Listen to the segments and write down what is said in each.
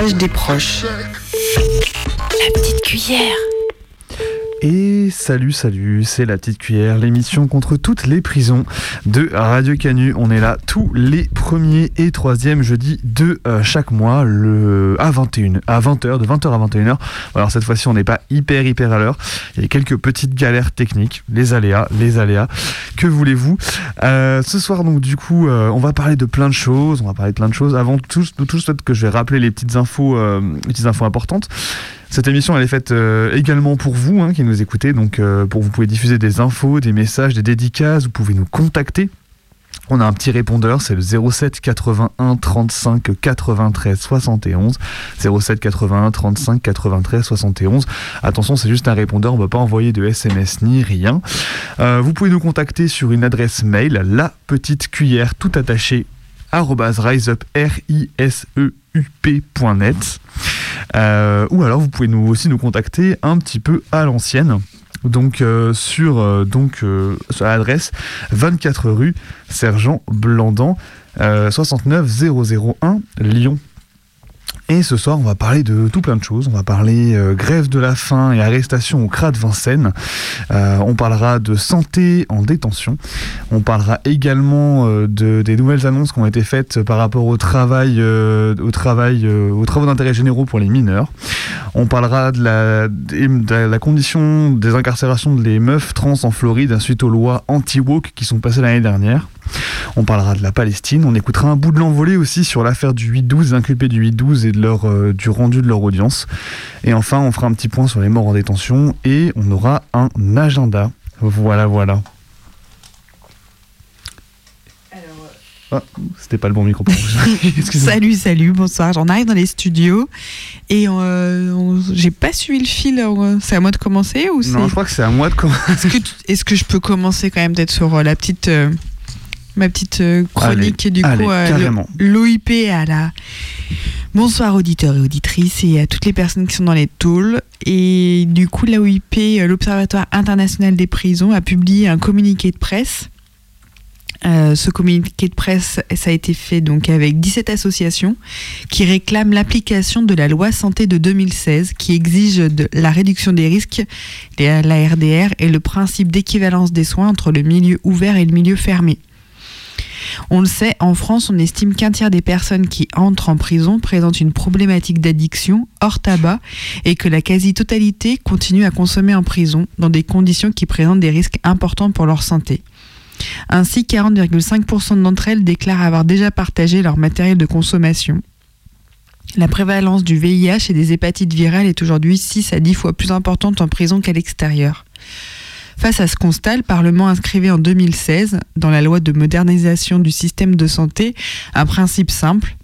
Message des proches. La petite cuillère. Et salut, salut, c'est la petite cuillère, l'émission contre toutes les prisons de Radio Canu. On est là tous les premiers et troisièmes jeudis de euh, chaque mois, le à 21, à 20h, de 20h à 21h. Alors cette fois-ci, on n'est pas hyper hyper à l'heure. Il y a quelques petites galères techniques, les aléas, les aléas. Que voulez-vous Euh, Ce soir, donc du coup, euh, on va parler de plein de choses. On va parler de plein de choses. Avant tout, tout, peut-être que je vais rappeler les petites infos, euh, les infos importantes. Cette émission, elle est faite également pour vous hein, qui nous écoutez. Donc, pour vous pouvez diffuser des infos, des messages, des dédicaces. Vous pouvez nous contacter. On a un petit répondeur, c'est le 07 81 35 93 71. 07 81 35 93 71. Attention, c'est juste un répondeur, on ne va pas envoyer de SMS ni rien. Euh, vous pouvez nous contacter sur une adresse mail, la petite cuillère tout attaché arrobase riseup r i s e euh, ou alors vous pouvez nous aussi nous contacter un petit peu à l'ancienne donc euh, sur euh, donc euh, sur l'adresse 24 rue Sergent Blandan euh, 69 001 Lyon. Et ce soir, on va parler de tout plein de choses. On va parler euh, grève de la faim et arrestation au CRA de Vincennes. Euh, on parlera de santé en détention. On parlera également euh, de, des nouvelles annonces qui ont été faites par rapport au travail, euh, au travail, aux travaux d'intérêt généraux pour les mineurs. On parlera de la, de la condition des incarcérations des meufs trans en Floride suite aux lois anti-woke qui sont passées l'année dernière. On parlera de la Palestine. On écoutera un bout de l'envolée aussi sur l'affaire du 8-12, des inculpés du 8-12 et de leur, euh, du rendu de leur audience. Et enfin, on fera un petit point sur les morts en détention et on aura un agenda. Voilà, voilà. Ah, c'était pas le bon micro. Salut, salut, bonsoir. J'en arrive dans les studios et euh, j'ai pas suivi le fil. euh, C'est à moi de commencer ou Non, je crois que c'est à moi de commencer. Est-ce que, je peux commencer quand même peut-être sur euh, la petite, euh, ma petite euh, chronique du Allez, coup euh, l'OIP à la. Bonsoir auditeurs et auditrices et à toutes les personnes qui sont dans les tôles. Et du coup, l'OIP, euh, l'Observatoire international des prisons, a publié un communiqué de presse. Euh, ce communiqué de presse, ça a été fait donc avec 17 associations qui réclament l'application de la loi santé de 2016 qui exige de la réduction des risques, la RDR, et le principe d'équivalence des soins entre le milieu ouvert et le milieu fermé. On le sait, en France, on estime qu'un tiers des personnes qui entrent en prison présentent une problématique d'addiction hors tabac et que la quasi-totalité continue à consommer en prison dans des conditions qui présentent des risques importants pour leur santé. Ainsi, 40,5% d'entre elles déclarent avoir déjà partagé leur matériel de consommation. La prévalence du VIH et des hépatites virales est aujourd'hui 6 à 10 fois plus importante en prison qu'à l'extérieur. Face à ce constat, le Parlement inscrivait en 2016, dans la loi de modernisation du système de santé, un principe simple.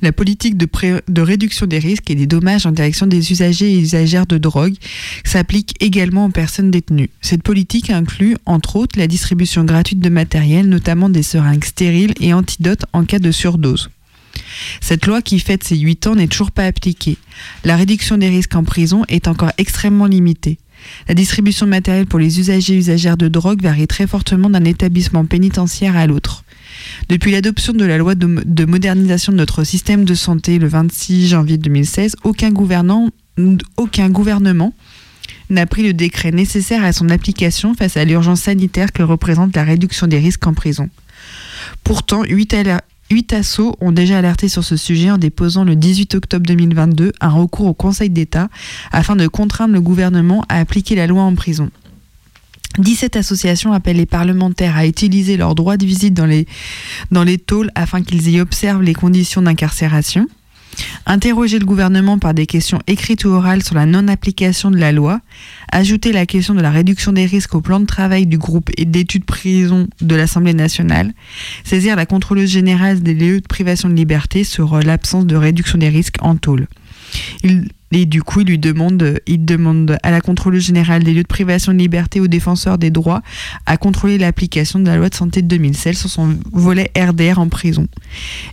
La politique de, réduction des risques et des dommages en direction des usagers et usagères de drogue s'applique également aux personnes détenues. Cette politique inclut, entre autres, la distribution gratuite de matériel, notamment des seringues stériles et antidotes en cas de surdose. Cette loi qui fête ses 8 ans n'est toujours pas appliquée. La réduction des risques en prison est encore extrêmement limitée. La distribution de matériel pour les usagers et usagères de drogue varie très fortement d'un établissement pénitentiaire à l'autre. Depuis l'adoption de la loi de, de modernisation de notre système de santé le 26 janvier 2016, aucun, gouvernement n'a pris le décret nécessaire à son application face à l'urgence sanitaire que représente la réduction des risques en prison. Pourtant, 8, aler- 8 assos ont déjà alerté sur ce sujet en déposant le 18 octobre 2022 un recours au Conseil d'État afin de contraindre le gouvernement à appliquer la loi en prison. 17 associations appellent les parlementaires à utiliser leur droit de visite dans les, dans les tôles afin qu'ils y observent les conditions d'incarcération. Interroger le gouvernement par des questions écrites ou orales sur la non-application de la loi. Ajouter la question de la réduction des risques au plan de travail du groupe et d'études prison de l'Assemblée nationale. Saisir la contrôleuse générale des lieux de privation de liberté sur l'absence de réduction des risques en tôle. Et du coup, il lui demande, il demande à la contrôleuse générale des lieux de privation de liberté aux défenseurs des droits à contrôler l'application de la loi de santé de 2016 sur son volet RDR en prison.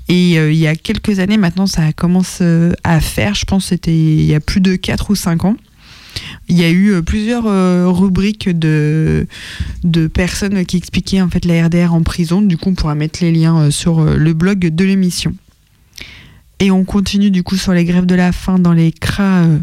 Et euh, il y a quelques années maintenant, ça commence euh, à faire, je pense c'était il y a plus de 4 ou 5 ans. Il y a eu euh, plusieurs rubriques de, de personnes qui expliquaient en fait la RDR en prison. Du coup, on pourra mettre les liens sur le blog de l'émission. Et on continue du coup sur les grèves de la faim dans les cras. Euh,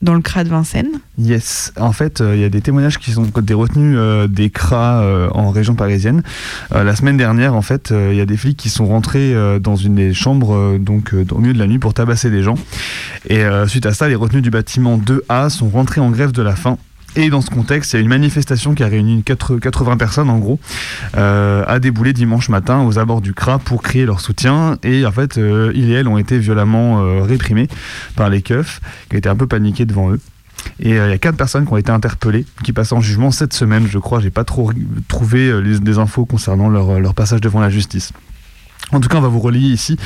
dans le CRA de Vincennes Yes, en fait, euh, il y a des témoignages qui sont des retenues euh, des CRA en région parisienne. la semaine dernière, en fait, il y a des flics qui sont rentrés dans une des chambres, donc au milieu de la nuit, pour tabasser des gens. Et suite à ça, les retenues du bâtiment 2A sont rentrés en grève de la faim et dans ce contexte, il y a une manifestation qui a réuni 80 personnes en gros, euh, a déboulé dimanche matin aux abords du CRA pour crier leur soutien. Et en fait, euh, ils et elles ont été violemment euh, réprimés par les keufs, qui étaient un peu paniqués devant eux. Et il y a quatre personnes qui ont été interpellées, qui passent en jugement cette semaine, je crois. J'ai pas trop trouvé des infos concernant leur, leur passage devant la justice. En tout cas, on va vous relier ici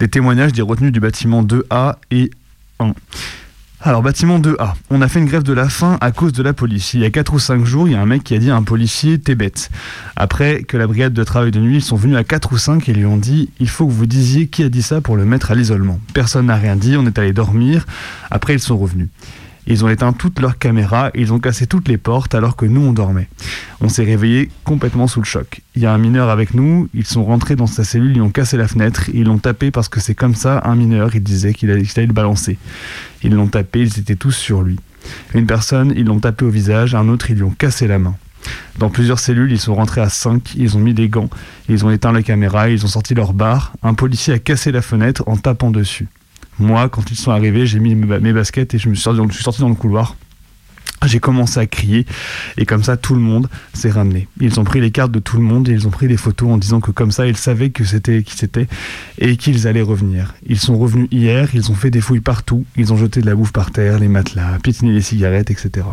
des témoignages des retenues du bâtiment 2A et 1. Alors, bâtiment 2A, on a fait une grève de la faim à cause de la police. Il y a 4 ou 5 jours, il y a un mec qui a dit à un policier T'es bête. Après que la brigade de travail de nuit, ils sont venus à 4 ou 5 et lui ont dit Il faut que vous disiez qui a dit ça pour le mettre à l'isolement. Personne n'a rien dit, on est allé dormir. Après, ils sont revenus. Ils ont éteint toutes leurs caméras, ils ont cassé toutes les portes alors que nous on dormait. On s'est réveillé complètement sous le choc. Il y a un mineur avec nous, ils sont rentrés dans sa cellule, ils ont cassé la fenêtre, ils l'ont tapé parce que c'est comme ça, un mineur, il disait qu'il allait, le balancer. Ils l'ont tapé, ils étaient tous sur lui. Une personne, ils l'ont tapé au visage, un autre, ils lui ont cassé la main. Dans plusieurs cellules, ils sont rentrés à 5, ils ont mis des gants, ils ont éteint la caméra, ils ont sorti leur barre. Un policier a cassé la fenêtre en tapant dessus. Moi, quand ils sont arrivés, j'ai mis mes baskets et je me suis sorti, dans le couloir. J'ai commencé à crier et comme ça tout le monde s'est ramené. Ils ont pris les cartes de tout le monde et ils ont pris des photos en disant que comme ça ils savaient que c'était qui c'était et qu'ils allaient revenir. Ils sont revenus hier, ils ont fait des fouilles partout, ils ont jeté de la bouffe par terre, les matelas, piétiné les cigarettes, etc.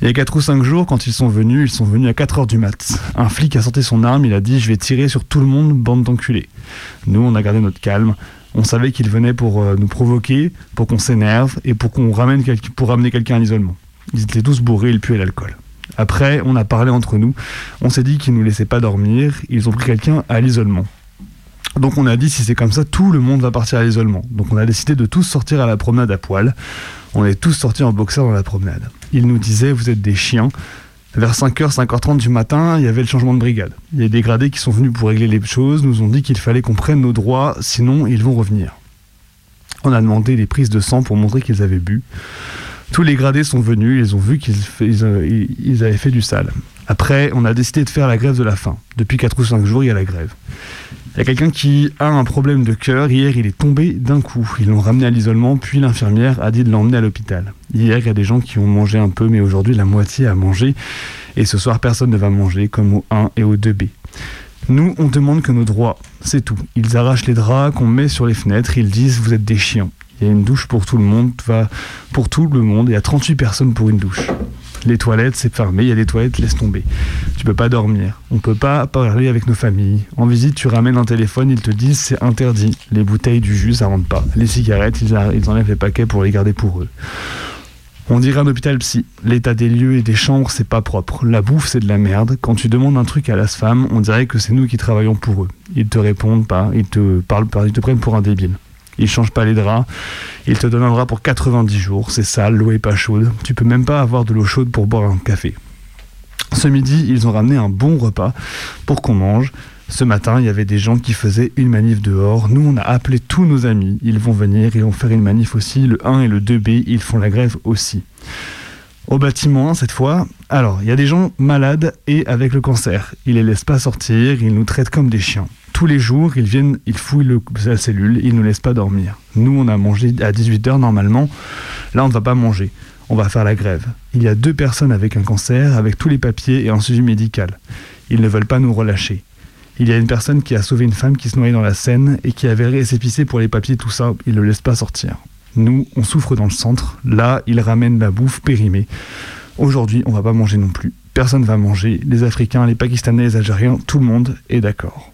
Il y a 4 ou 5 jours, quand ils sont venus, ils sont venus à 4 heures du mat. Un flic a sorti son arme, il a dit Je vais tirer sur tout le monde, bande d'enculés. Nous, on a gardé notre calme. On savait qu'il venait pour euh, nous provoquer, pour qu'on s'énerve et pour qu'on ramène pour ramener quelqu'un à l'isolement. Ils étaient tous bourrés, ils puaient l'alcool. Après, on a parlé entre nous. On s'est dit qu'ils nous laissaient pas dormir. Ils ont pris quelqu'un à l'isolement. Donc on a dit si c'est comme ça, tout le monde va partir à l'isolement. Donc on a décidé de tous sortir à la promenade à poil. On est tous sortis en boxeur dans la promenade. Ils nous disaient vous êtes des chiens, vers 5h, 5h30 du matin, il y avait le changement de brigade. Il y a des gradés qui sont venus pour régler les choses, nous ont dit qu'il fallait qu'on prenne nos droits, sinon ils vont revenir. On a demandé des prises de sang pour montrer qu'ils avaient bu. Tous les gradés sont venus, ils ont vu qu'ils avaient fait du sale. Après, on a décidé de faire la grève de la faim. Depuis 4 ou 5 jours, il y a la grève. Il y a quelqu'un qui a un problème de cœur. Hier, il est tombé d'un coup. Ils l'ont ramené à l'isolement, puis l'infirmière a dit de l'emmener à l'hôpital. Hier, il y a des gens qui ont mangé un peu, mais aujourd'hui, la moitié a mangé. Et ce soir, personne ne va manger, comme au 1 et au 2B. Nous, on demande que nos droits, c'est tout. Ils arrachent les draps qu'on met sur les fenêtres, ils disent vous êtes des chiens. Il y a une douche pour tout le monde, va pour tout le monde, il y a 38 personnes pour une douche. Les toilettes, c'est fermé, il y a des toilettes, laisse tomber. Tu peux pas dormir. On peut pas parler avec nos familles. En visite, tu ramènes un téléphone, ils te disent c'est interdit. Les bouteilles du jus, ça rentre pas. Les cigarettes, ils, enlèvent les paquets pour les garder pour eux. On dirait un hôpital psy. L'état des lieux et des chambres, c'est pas propre. La bouffe, c'est de la merde. Quand tu demandes un truc à la femme, on dirait que c'est nous qui travaillons pour eux. Ils te répondent pas, ils te parlent pas, ils te prennent pour un débile. Ils changent pas les draps. Ils te donnent un drap pour 90 jours. C'est sale, l'eau est pas chaude. Tu peux même pas avoir de l'eau chaude pour boire un café. Ce midi, ils ont ramené un bon repas pour qu'on mange. Ce matin, il y avait des gens qui faisaient une manif dehors. Nous, on a appelé tous nos amis. Ils vont venir, ils vont faire une manif aussi. Le 1 et le 2B, ils font la grève aussi. Au bâtiment 1, cette fois, alors, il y a des gens malades et avec le cancer. Ils les laissent pas sortir, ils nous traitent comme des chiens tous les jours, ils viennent, ils fouillent le, la cellule, ils nous laissent pas dormir. Nous, on a mangé à 18h normalement. Là, on ne va pas manger. On va faire la grève. Il y a deux personnes avec un cancer, avec tous les papiers et un suivi médical. Ils ne veulent pas nous relâcher. Il y a une personne qui a sauvé une femme qui se noyait dans la Seine et qui avait récépissé pour les papiers, tout ça, il ne le laisse pas sortir. Nous, on souffre dans le centre. Là, il ramène la bouffe périmée. Aujourd'hui, on va pas manger non plus. Personne va manger. Les Africains, les Pakistanais, les Algériens, tout le monde est d'accord.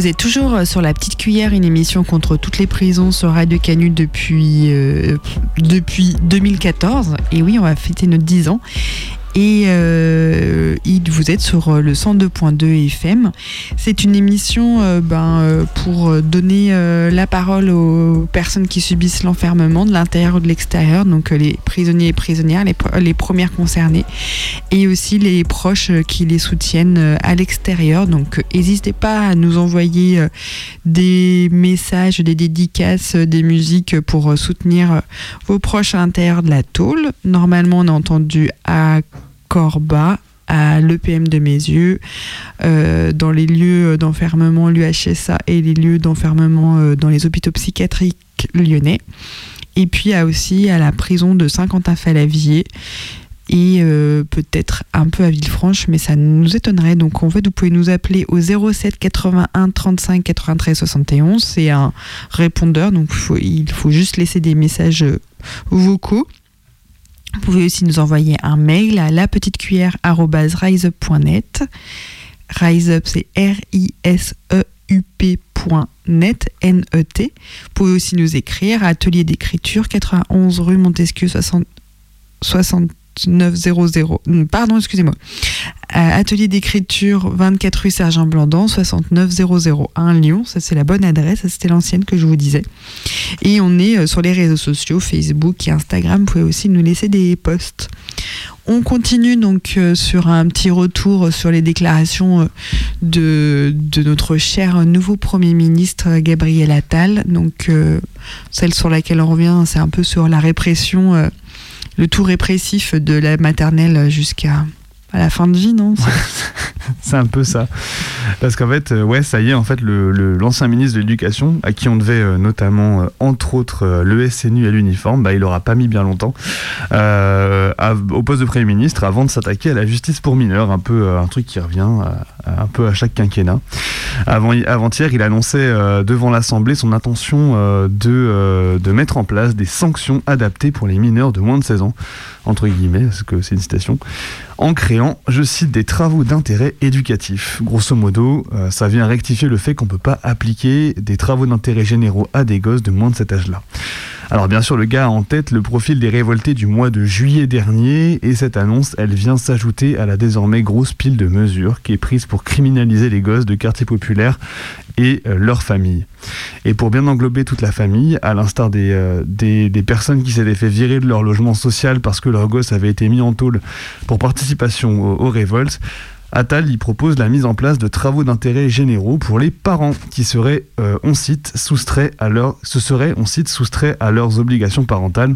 Vous êtes toujours euh, sur la petite cuillère, une émission contre toutes les prisons sur Radio Canu depuis, euh, depuis 2014. Et oui, on va fêter nos 10 ans. Et euh, vous êtes sur euh, le 102.2 FM. C'est une émission euh, ben, euh, pour donner la parole aux personnes qui subissent l'enfermement de l'intérieur ou de l'extérieur, donc les prisonniers et prisonnières, les, les premières concernées, et aussi les proches qui les soutiennent à l'extérieur. Donc n'hésitez pas à nous envoyer des messages, des dédicaces, des musiques pour soutenir vos proches à l'intérieur de la tôle. Normalement, on a entendu à Corba, à l'EPM de mes yeux, euh, dans les lieux d'enfermement, l'UHSA et les lieux d'enfermement euh, dans les hôpitaux psychiatriques lyonnais. Et puis à aussi à la prison de Saint-Quentin-Falavier et euh, peut-être un peu à Villefranche, mais ça nous étonnerait. Donc en fait, vous pouvez nous appeler au 07 81 35 93 71. C'est un répondeur, donc il faut, juste laisser des messages vocaux. Vous pouvez aussi nous envoyer un mail à lapetitecuillère.riseup.net. RiseUp, c'est R-I-S-E-U-P.net, Vous pouvez aussi nous écrire à atelier d'écriture, 91 rue Montesquieu, 60, 60 2900, hmm, pardon, excusez-moi, euh, atelier d'écriture 24 rue Sergent Blandan, 69001 Lyon. Ça, c'est la bonne adresse. C'était l'ancienne que je vous disais. Et on est euh, sur les réseaux sociaux, Facebook et Instagram. Vous pouvez aussi nous laisser des posts. On continue donc euh, sur un petit retour sur les déclarations de, de notre cher nouveau Premier ministre Gabriel Attal. Donc, celle sur laquelle on revient, c'est un peu sur la répression le tout répressif de la maternelle jusqu'à à la fin de vie, non C'est un peu ça. Parce qu'en fait, euh, ouais, ça y est, en fait, le- le- l'ancien ministre de l'Éducation, à qui on devait euh, notamment, euh, entre autres, le SNU à l'uniforme, bah, il aura pas mis bien longtemps au poste de Premier ministre avant de s'attaquer à la justice pour mineurs, un peu un truc qui revient un peu à chaque quinquennat. Avant, avant-hier, il annonçait devant l'Assemblée son intention de, de mettre en place des sanctions adaptées pour les mineurs de moins de 16 ans, entre guillemets, parce que c'est une citation, en créant, je cite, des travaux d'intérêt éducatif. Grosso modo, euh, ça vient rectifier le fait qu'on ne peut pas appliquer des travaux d'intérêt généraux à des gosses de moins de cet âge-là. Alors bien sûr, le gars a en tête le profil des révoltés du mois de juillet dernier, et cette annonce, elle vient s'ajouter à la désormais grosse pile de mesures qui est prise pour criminaliser les gosses de quartiers populaires et euh, leurs familles. Et pour bien englober toute la famille, à l'instar des, euh, des, personnes qui s'étaient fait virer de leur logement social parce que leur gosse avait été mis en tôle pour participation aux révoltes, Attal y propose la mise en place de travaux d'intérêt généraux pour les parents qui seraient, euh, on cite, soustraits à leur, ce à leurs obligations parentales.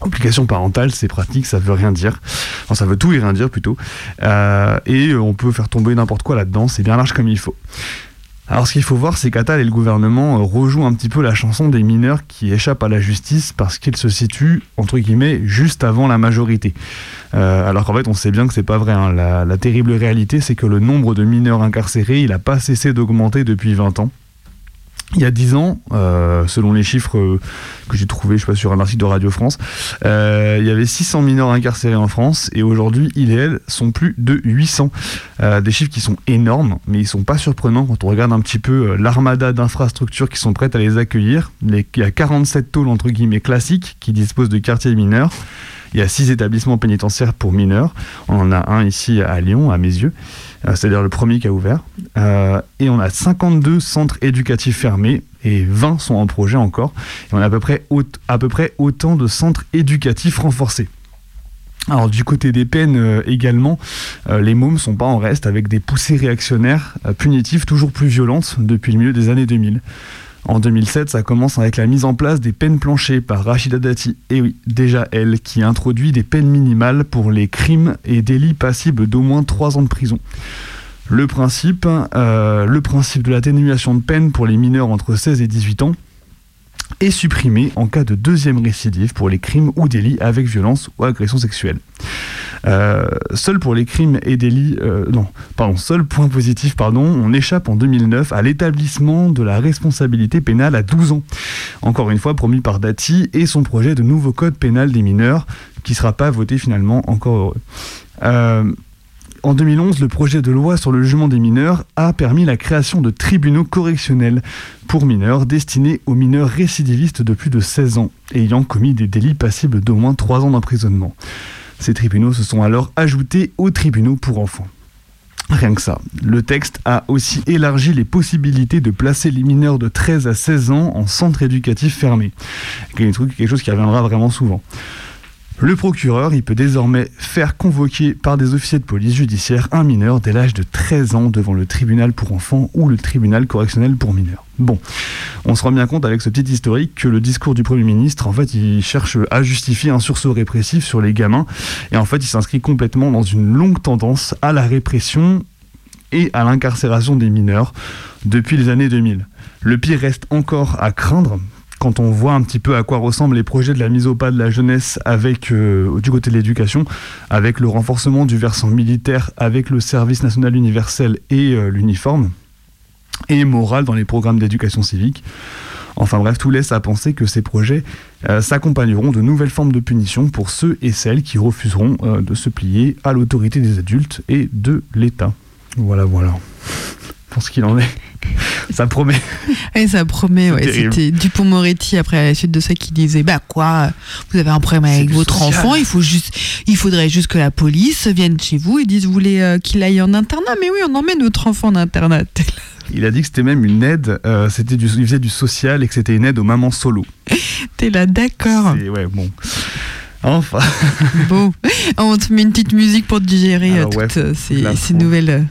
Obligation parentale, c'est pratique, ça veut rien dire. Enfin, ça veut tout et rien dire plutôt. Euh, et euh, on peut faire tomber n'importe quoi là-dedans, c'est bien large comme il faut. Alors ce qu'il faut voir, c'est qu'Attal et le gouvernement euh, rejouent un petit peu la chanson des mineurs qui échappent à la justice parce qu'ils se situent, entre guillemets, juste avant la majorité. Euh, alors qu'en fait, on sait bien que c'est pas vrai. hein. La, la terrible réalité, c'est que le nombre de mineurs incarcérés, il n'a pas cessé d'augmenter depuis 20 ans. Il y a 10 ans, euh, selon les chiffres euh, que j'ai trouvés, je sais pas, sur un article de Radio France, euh, il y avait 600 mineurs incarcérés en France et aujourd'hui, ils et elles sont plus de 800. Euh, des chiffres qui sont énormes, mais ils sont pas surprenants quand on regarde un petit peu l'armada d'infrastructures qui sont prêtes à les accueillir. Il y a 47 tôles entre guillemets classiques qui disposent de quartiers mineurs. Il y a 6 établissements pénitentiaires pour mineurs. On en a un ici à Lyon, à mes yeux. Euh, c'est-à-dire le premier qui a ouvert. Euh, et on a 52 centres éducatifs fermés et 20 sont en projet encore. Et on a à peu près, autant de centres éducatifs renforcés. Alors du côté des peines euh, également, les mômes sont pas en reste avec des poussées réactionnaires punitives toujours plus violentes depuis le milieu des années 2000. En 2007, ça commence avec la mise en place des peines planchées par Rachida Dati. Et oui, déjà elle, qui introduit des peines minimales pour les crimes et délits passibles d'au moins 3 ans de prison. Le principe, le principe de l'atténuation de peine pour les mineurs entre 16 et 18 ans, est supprimé en cas de deuxième récidive pour les crimes ou délits avec violence ou agression sexuelle. Euh, seul pour les crimes et délits, euh, non, pardon, seul point positif, pardon, on échappe en 2009 à l'établissement de la responsabilité pénale à 12 ans. Encore une fois, promis par Dati et son projet de nouveau code pénal des mineurs, qui ne sera pas voté finalement, encore heureux. Euh, en 2011, le projet de loi sur le jugement des mineurs a permis la création de tribunaux correctionnels pour mineurs destinés aux mineurs récidivistes de plus de 16 ans ayant commis des délits passibles d'au moins 3 ans d'emprisonnement. Ces tribunaux se sont alors ajoutés aux tribunaux pour enfants. Rien que ça. Le texte a aussi élargi les possibilités de placer les mineurs de 13 à 16 ans en centre éducatif fermé. Quelque chose qui reviendra vraiment souvent. Le procureur, il peut désormais faire convoquer par des officiers de police judiciaire un mineur dès l'âge de 13 ans devant le tribunal pour enfants ou le tribunal correctionnel pour mineurs. Bon, on se rend bien compte avec ce petit historique que le discours du Premier ministre, en fait, il cherche à justifier un sursaut répressif sur les gamins et en fait, il s'inscrit complètement dans une longue tendance à la répression et à l'incarcération des mineurs depuis les années 2000. Le pire reste encore à craindre quand on voit un petit peu à quoi ressemblent les projets de la mise au pas de la jeunesse avec euh, du côté de l'éducation, avec le renforcement du versant militaire, avec le service national universel et euh, l'uniforme, et moral dans les programmes d'éducation civique. Enfin bref, tout laisse à penser que ces projets euh, s'accompagneront de nouvelles formes de punition pour ceux et celles qui refuseront de se plier à l'autorité des adultes et de l'État. Voilà, voilà. Pour ce qu'il en est. ça promet. Et ça promet, ouais. C'était Dupont-Moretti après à la suite de ça qui disait Bah quoi, vous avez un problème avec votre enfant, il, faut juste, il faudrait juste que la police vienne chez vous et dise Vous voulez euh, qu'il aille en internat? Mais oui, on emmène votre enfant en internat. Il a dit que c'était même une aide, euh, c'était du, il faisait du social et que c'était une aide aux mamans solo. T'es là, d'accord. Ouais, bon. Enfin. bon, on te met une petite musique pour digérer euh, toutes ces, nouvelles,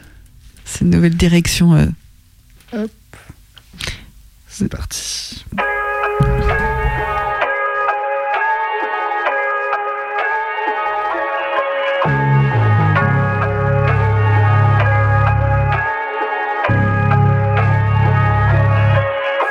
ces nouvelles directions. Hop. C'est parti.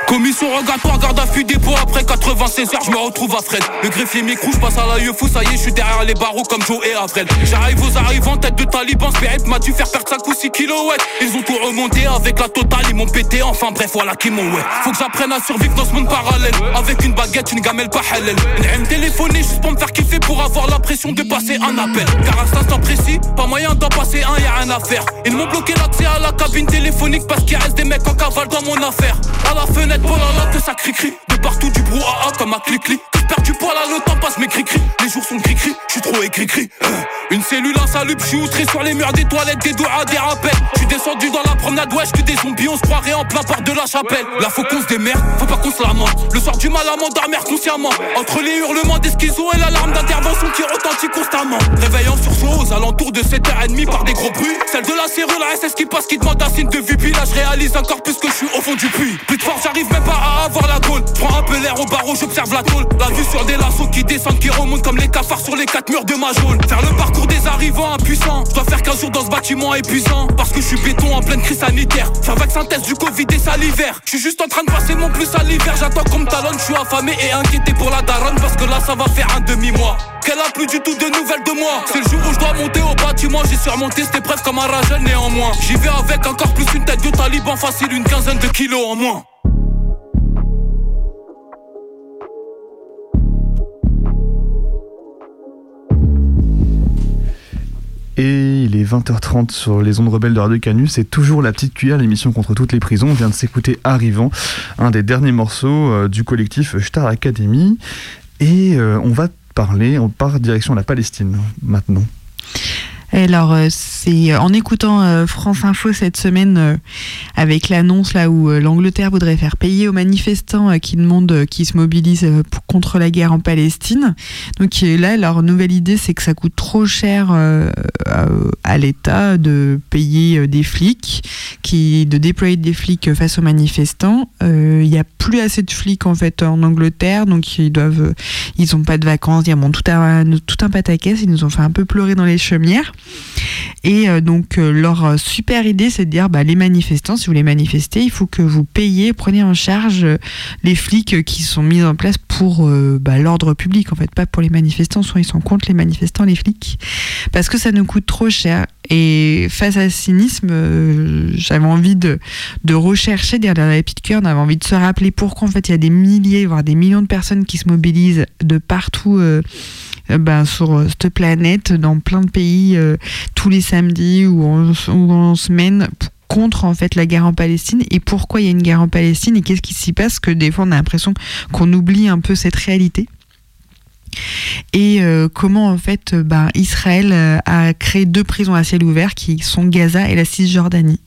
Commission regarde-toi, garde à vue dépôt après 96 heures, je me retrouve à Fred. Le greffier m'écroule, je passe à la fou, ça y est, je suis derrière les barreaux comme Joe et Avrel. J'arrive aux arrivants, tête de taliban, Spirit m'a dû faire perdre 5 ou 6 kilowatts. Ils ont tout remonté avec la totale, ils m'ont pété, enfin bref, voilà qui m'ont ouais. Faut que j'apprenne à survivre dans ce monde parallèle. Avec une baguette, une gamelle pas halal. Elle me téléphoner juste pour me faire kiffer pour avoir l'impression de passer un appel. Car à instant précis, pas moyen d'en passer un, y'a rien à faire. Ils m'ont bloqué l'accès à la cabine téléphonique parce qu'il reste des mecs en cavale dans mon affaire. À la fenêtre, Oh là là que ça crie-crie De partout du brouhaha comme un clic-clic perds du poil à le temps passe mes cri-cri Les jours sont gris-gris, je suis trop écrit-cri. Euh, Une cellule, un salut, je suis outré sur les murs des toilettes Des doigts, des rappels. Je suis descendu dans la promenade, wesh que des zombies On se croirait en plein porte de la chapelle. La faut qu'on se démerde, faut pas qu'on se lamente Le soir du mal à m'endormir consciemment. Entre les hurlements des schizos et l'alarme d'intervention qui retentit constamment. Réveillant sur aux alentours de 7h30 par des gros bruits. Celle de la serrure, la SS qui passe qui demande un signe de vue. Puis là je réalise encore plus que je suis au fond du puits. Plus de force, j'arrive même pas à avoir la gaule. Prends un peu l'air au barreau, j'observe la tôle. La vue sur des lassos qui descendent, qui remontent comme les cafards sur les quatre murs de ma jaune. Faire le parcours des arrivants impuissants. Je dois faire 15 jours dans ce bâtiment épuisant. Parce que je suis béton en pleine crise sanitaire. Faire vaccin test du Covid et salivaire. Je suis juste en train de passer mon plus à l'hiver. J'attends comme talonne, je suis affamé et inquiété pour la daronne. Parce que là, ça va faire un demi-mois. Qu'elle a plus du tout de nouvelles de moi. C'est le jour où je dois monter au bâtiment. J'ai surmonté cette épreuve comme un ragel néanmoins. J'y vais avec encore plus une tête de taliban facile, une quinzaine de kilos en moins. Et il est 20h30 sur les ondes rebelles de Radio Canu. C'est toujours la petite cuillère, l'émission contre toutes les prisons. On vient de s'écouter Arrivant, un des derniers morceaux euh, du collectif Star Academy. Et euh, on va parler, on part direction la Palestine maintenant. Alors, euh, c'est en écoutant euh, France Info cette semaine euh, avec l'annonce là où l'Angleterre voudrait faire payer aux manifestants qui demandent, qui se mobilisent contre la guerre en Palestine. Donc là, leur nouvelle idée, c'est que ça coûte trop cher à l'État de payer des flics, qui, de déployer des flics face aux manifestants. Il n'y a plus assez de flics en fait en Angleterre, donc ils doivent, ils ont pas de vacances. Il y a bon, tout un tout un pataquès. Ils nous ont fait un peu pleurer dans les chaumières. Et euh, donc euh, leur euh, super idée, c'est de dire bah, les manifestants, si vous voulez manifester, il faut que vous payiez, prenez en charge les flics qui sont mis en place pour bah, l'ordre public, en fait, pas pour les manifestants, soit ils sont contre les manifestants, les flics, parce que ça nous coûte trop cher. Et face à ce cynisme, j'avais envie de, rechercher derrière la petite cœur, on envie de se rappeler pourquoi en fait il y a des milliers, voire des millions de personnes qui se mobilisent de partout ben, sur euh, cette planète, dans plein de pays, euh, tous les samedis ou en, ou en semaine contre en fait la guerre en Palestine. Et pourquoi il y a une guerre en Palestine et qu'est-ce qui s'y passe? Que des fois on a l'impression qu'on oublie un peu cette réalité. Et comment en fait ben, Israël a créé deux prisons à ciel ouvert qui sont Gaza et la Cisjordanie.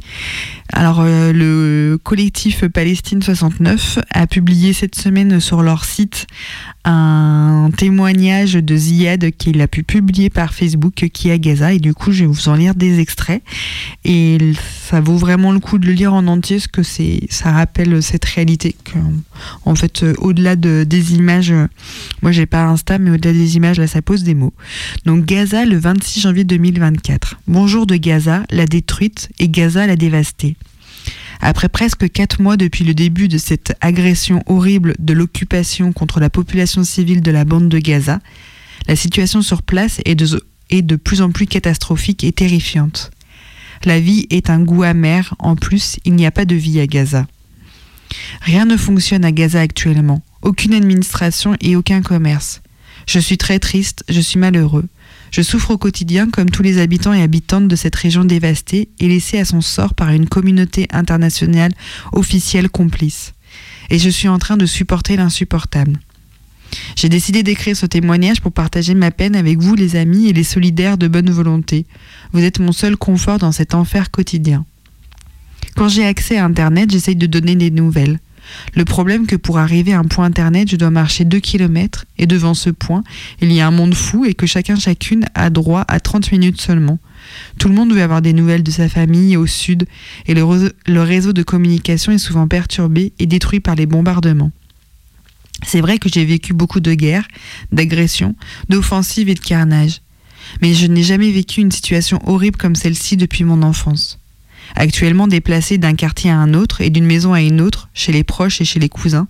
Alors le collectif Palestine 69 a publié cette semaine sur leur site un témoignage de Ziad qu'il a pu publier par Facebook qui est à Gaza. Et du coup je vais vous en lire des extraits. Et ça vaut vraiment le coup de le lire en entier parce que c'est ça rappelle cette réalité que, en fait au-delà de, des images moi j'ai pas Insta mais au-delà des images là ça pose des mots. Donc Gaza le 26 janvier 2024 bonjour de Gaza la détruite et Gaza la dévastée après presque quatre mois depuis le début de cette agression horrible de l'occupation contre la population civile de la bande de Gaza, la situation sur place est de, plus en plus catastrophique et terrifiante. La vie est un goût amer, en plus il n'y a pas de vie à Gaza. Rien ne fonctionne à Gaza actuellement, aucune administration et aucun commerce. Je suis très triste, je suis malheureux. Je souffre au quotidien comme tous les habitants et habitantes de cette région dévastée et laissée à son sort par une communauté internationale officielle complice. Et je suis en train de supporter l'insupportable. J'ai décidé d'écrire ce témoignage pour partager ma peine avec vous les amis et les solidaires de bonne volonté. Vous êtes mon seul confort dans cet enfer quotidien. Quand j'ai accès à Internet, j'essaye de donner des nouvelles. Le problème que pour arriver à un point internet, je dois marcher 2 km et devant ce point, il y a un monde fou et que chacun chacune a droit à 30 minutes seulement. Tout le monde veut avoir des nouvelles de sa famille au sud et le réseau de communication est souvent perturbé et détruit par les bombardements. C'est vrai que j'ai vécu beaucoup de guerres, d'agressions, d'offensives et de carnage. Mais je n'ai jamais vécu une situation horrible comme celle-ci depuis mon enfance actuellement déplacés d'un quartier à un autre et d'une maison à une autre, chez les proches et chez les cousins,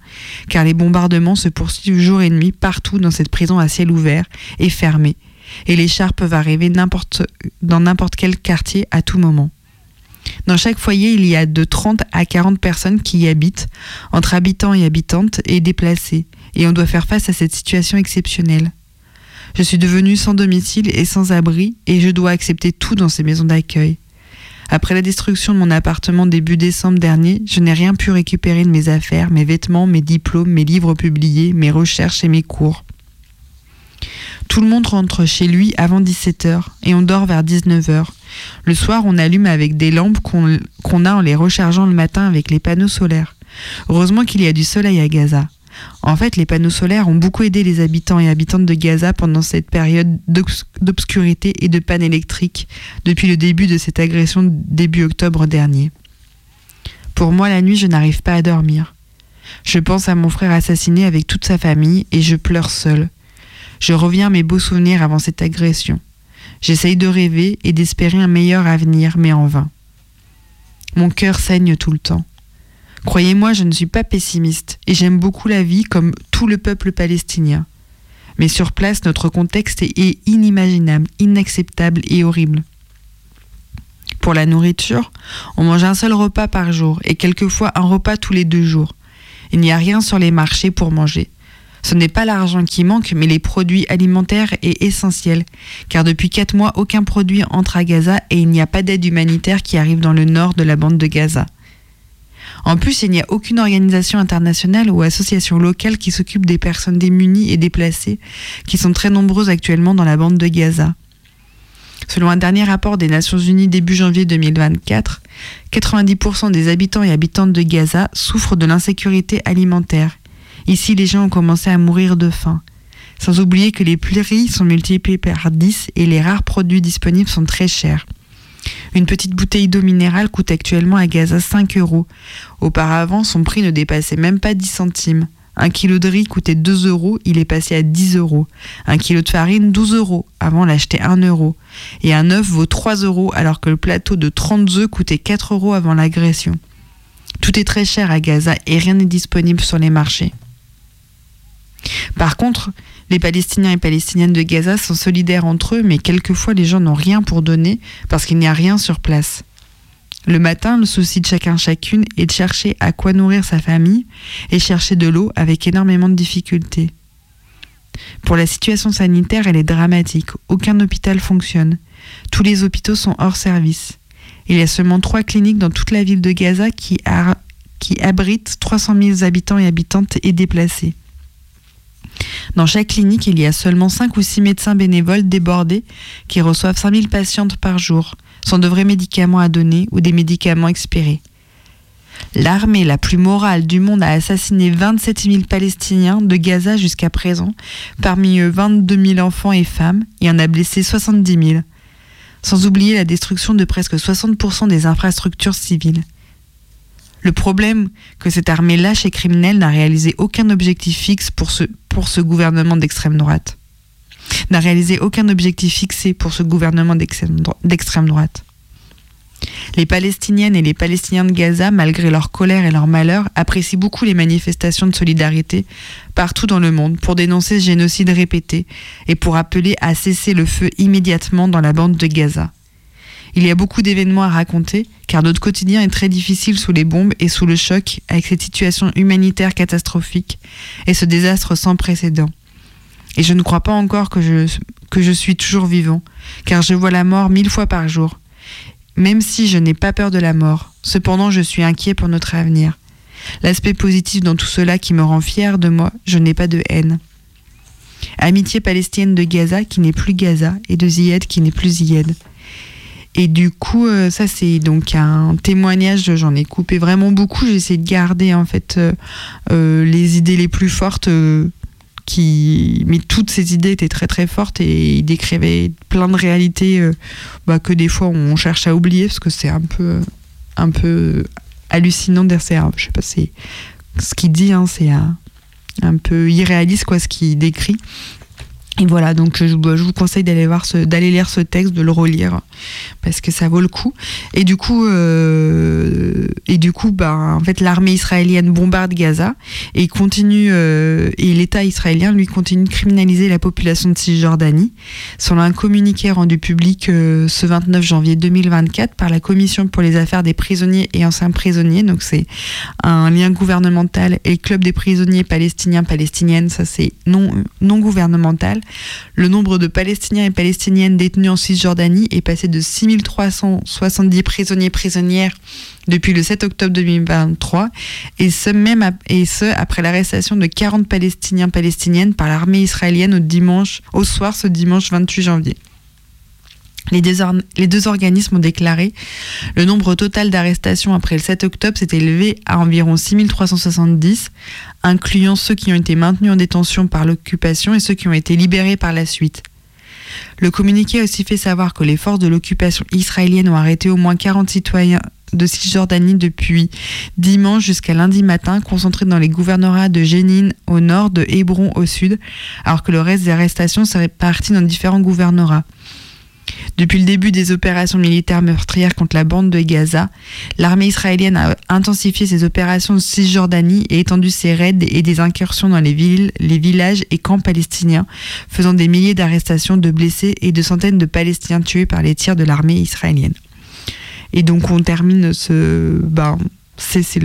car les bombardements se poursuivent jour et nuit partout dans cette prison à ciel ouvert et fermée, et les chars peuvent arriver dans n'importe quel quartier à tout moment. Dans chaque foyer, il y a de 30 à 40 personnes qui y habitent, entre habitants et habitantes, et déplacés, et on doit faire face à cette situation exceptionnelle. Je suis devenue sans domicile et sans abri, et je dois accepter tout dans ces maisons d'accueil. Après la destruction de mon appartement début décembre dernier, je n'ai rien pu récupérer de mes affaires, mes vêtements, mes diplômes, mes livres publiés, mes recherches et mes cours. Tout le monde rentre chez lui avant 17h et on dort vers 19h. Le soir, on allume avec des lampes qu'on a en les rechargeant le matin avec les panneaux solaires. Heureusement qu'il y a du soleil à Gaza. En fait, les panneaux solaires ont beaucoup aidé les habitants et habitantes de Gaza pendant cette période d'obscurité et de panne électrique depuis le début de cette agression début octobre dernier. Pour moi, la nuit, je n'arrive pas à dormir. Je pense à mon frère assassiné avec toute sa famille et je pleure seul. Je reviens à mes beaux souvenirs avant cette agression. J'essaye de rêver et d'espérer un meilleur avenir, mais en vain. Mon cœur saigne tout le temps. Croyez-moi, je ne suis pas pessimiste et j'aime beaucoup la vie comme tout le peuple palestinien. Mais sur place, notre contexte est inimaginable, inacceptable et horrible. Pour la nourriture, on mange un seul repas par jour et quelquefois un repas tous les deux jours. Il n'y a rien sur les marchés pour manger. Ce n'est pas l'argent qui manque, mais les produits alimentaires est essentiel, car depuis quatre mois, aucun produit entre à Gaza et il n'y a pas d'aide humanitaire qui arrive dans le nord de la bande de Gaza. En plus, il n'y a aucune organisation internationale ou association locale qui s'occupe des personnes démunies et déplacées, qui sont très nombreuses actuellement dans la bande de Gaza. Selon un dernier rapport des Nations Unies début janvier 2024, 90% des habitants et habitantes de Gaza souffrent de l'insécurité alimentaire. Ici, les gens ont commencé à mourir de faim. Sans oublier que les prix sont multipliés par 10 et les rares produits disponibles sont très chers. Une petite bouteille d'eau minérale coûte actuellement à Gaza 5 euros. Auparavant, son prix ne dépassait même pas 10 centimes. Un kilo de riz coûtait 2 euros, il est passé à 10 euros. Un kilo de farine, 12 euros. Avant, l'acheter 1 euro. Et un œuf vaut 3 euros alors que le plateau de 30 œufs coûtait 4 euros avant l'agression. Tout est très cher à Gaza et rien n'est disponible sur les marchés. Par contre, les Palestiniens et Palestiniennes de Gaza sont solidaires entre eux, mais quelquefois les gens n'ont rien pour donner parce qu'il n'y a rien sur place. Le matin, le souci de chacun chacune est de chercher à quoi nourrir sa famille et chercher de l'eau avec énormément de difficultés. Pour la situation sanitaire, elle est dramatique. Aucun hôpital fonctionne. Tous les hôpitaux sont hors service. Il y a seulement trois cliniques dans toute la ville de Gaza qui, abritent 300 000 habitants et habitantes et déplacés. Dans chaque clinique, il y a seulement 5 ou 6 médecins bénévoles débordés qui reçoivent 5000 patientes par jour, sans de vrais médicaments à donner ou des médicaments expirés. L'armée la plus morale du monde a assassiné 27 000 Palestiniens de Gaza jusqu'à présent, parmi eux 22 000 enfants et femmes, et en a blessé 70 000. Sans oublier la destruction de presque 60% des infrastructures civiles. Le problème que cette armée lâche et criminelle n'a réalisé aucun objectif fixe pour ce, gouvernement d'extrême droite. N'a réalisé aucun objectif fixé pour ce gouvernement d'extrême droite. Les Palestiniennes et les Palestiniens de Gaza, malgré leur colère et leur malheur, apprécient beaucoup les manifestations de solidarité partout dans le monde pour dénoncer ce génocide répété et pour appeler à cesser le feu immédiatement dans la bande de Gaza. Il y a beaucoup d'événements à raconter, car notre quotidien est très difficile sous les bombes et sous le choc, avec cette situation humanitaire catastrophique et ce désastre sans précédent. Et je ne crois pas encore que je, suis toujours vivant, car je vois la mort mille fois par jour. Même si je n'ai pas peur de la mort, cependant je suis inquiet pour notre avenir. L'aspect positif dans tout cela qui me rend fier de moi, je n'ai pas de haine. Amitié palestinienne de Gaza qui n'est plus Gaza et de Ziyed qui n'est plus Ziyed. Et du coup, euh, ça c'est donc un témoignage, j'en ai coupé vraiment beaucoup, j'ai essayé de garder en fait euh, euh, les idées les plus fortes. Mais toutes ces idées étaient très très fortes et il décrivait plein de réalités bah, que des fois on cherche à oublier parce que c'est un peu, un peu hallucinant derrière. Je sais pas, c'est ce qu'il dit, hein, c'est un, un peu irréaliste quoi, ce qu'il décrit. Et voilà, donc je, je vous conseille d'aller voir d'aller lire ce texte, de le relire parce que ça vaut le coup. Et du coup, euh, et du coup, bah, en fait, l'armée israélienne bombarde Gaza et continue euh, et l'État israélien lui continue de criminaliser la population de Cisjordanie. Selon un communiqué rendu public euh, ce 29 janvier 2024 par la Commission pour les affaires des prisonniers et anciens prisonniers, donc c'est un lien gouvernemental et le club des prisonniers palestiniens palestiniennes, ça c'est non non gouvernemental. Le nombre de Palestiniens et Palestiniennes détenus en Cisjordanie est passé de 6370 prisonniers prisonnières depuis le 7 octobre 2023, et ce, même et ce après l'arrestation de 40 Palestiniens palestiniennes par l'armée israélienne au, dimanche, au soir ce dimanche 28 janvier. Les deux, organismes ont déclaré le nombre total d'arrestations après le 7 octobre s'est élevé à environ 6370, incluant ceux qui ont été maintenus en détention par l'occupation et ceux qui ont été libérés par la suite. Le communiqué a aussi fait savoir que les forces de l'occupation israélienne ont arrêté au moins 40 citoyens de Cisjordanie depuis dimanche jusqu'à lundi matin, concentrés dans les gouvernorats de Jénine au nord, de Hébron au sud, alors que le reste des arrestations serait parti dans différents gouvernorats. Depuis le début des opérations militaires meurtrières contre la bande de Gaza, l'armée israélienne a intensifié ses opérations de Cisjordanie et étendu ses raids et des incursions dans les villes, les villages et camps palestiniens, faisant des milliers d'arrestations de blessés et de centaines de Palestiniens tués par les tirs de l'armée israélienne. Et donc on termine ce ben, cessez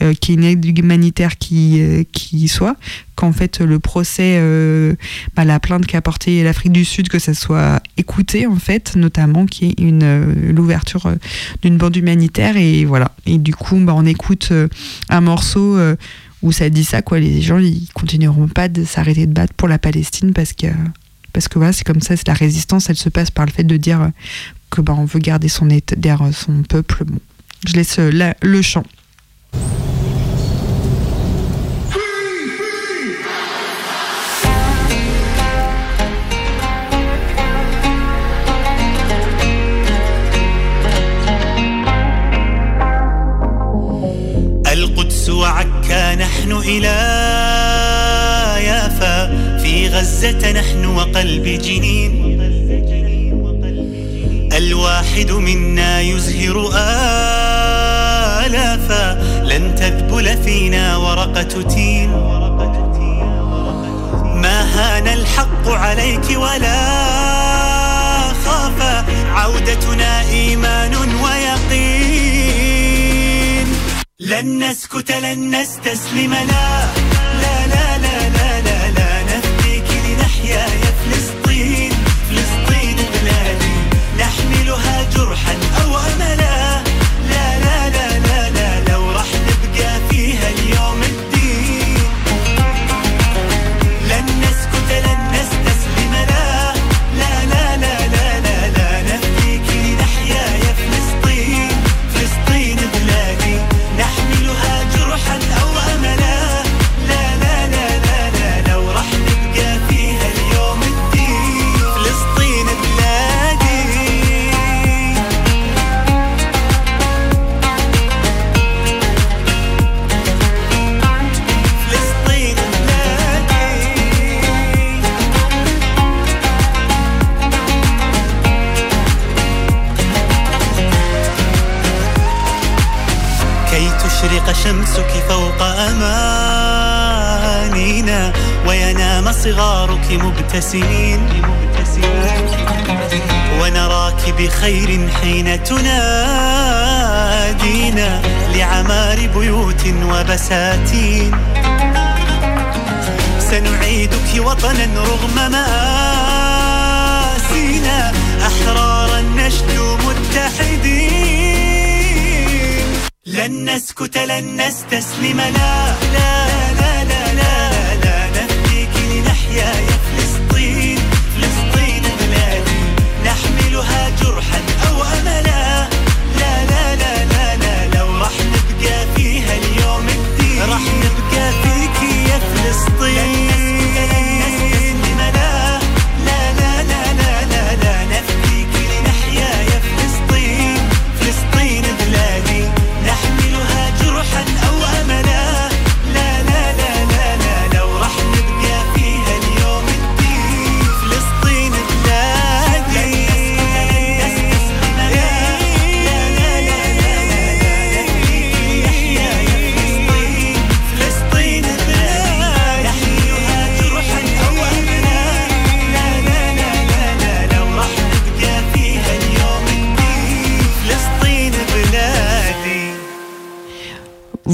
euh, qui est une aide humanitaire qui, euh, qui soit, qu'en fait le procès, euh, bah, la plainte qu'a porté l'Afrique du Sud, que ça soit écouté en fait, notamment qui est une l'ouverture d'une bande humanitaire et voilà. Et du coup, bah, on écoute un morceau où ça dit ça quoi. Les gens ils continueront pas de s'arrêter de battre pour la Palestine parce que parce que voilà, c'est comme ça, c'est la résistance, elle se passe par le fait de dire que ben, on veut garder son, son peuple. Bon, je laisse le chant. إلى يافا في غزة نحن وقلب جنين. الواحد منا يزهر آلافا. لن تذبل فينا ورقة تين. ما هان الحق عليك ولا خاف عودتنا إيمان ويقين. لن نسكت لن نستسلم لا لا لا لا لا لا, لا نفديك لنحيا يا فلسطين فلسطين بلادي نحملها جرحا أو أملا.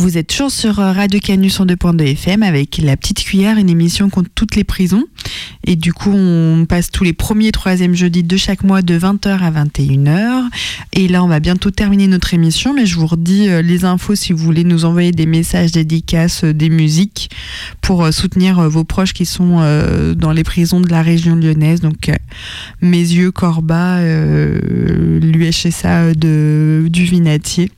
Vous êtes toujours sur euh, Radio Canus en 2.2 FM avec La Petite Cuillère, une émission contre toutes les prisons. Et du coup, on passe tous les premiers et troisièmes jeudis de chaque mois de 20h à 21h. Et là, on va bientôt terminer notre émission, mais je vous redis euh, les infos si vous voulez nous envoyer des messages, dédicaces, euh, des musiques pour soutenir vos proches qui sont dans les prisons de la région lyonnaise. Donc, euh, Mézieux, Corba, l'UHSA de, du Vinatier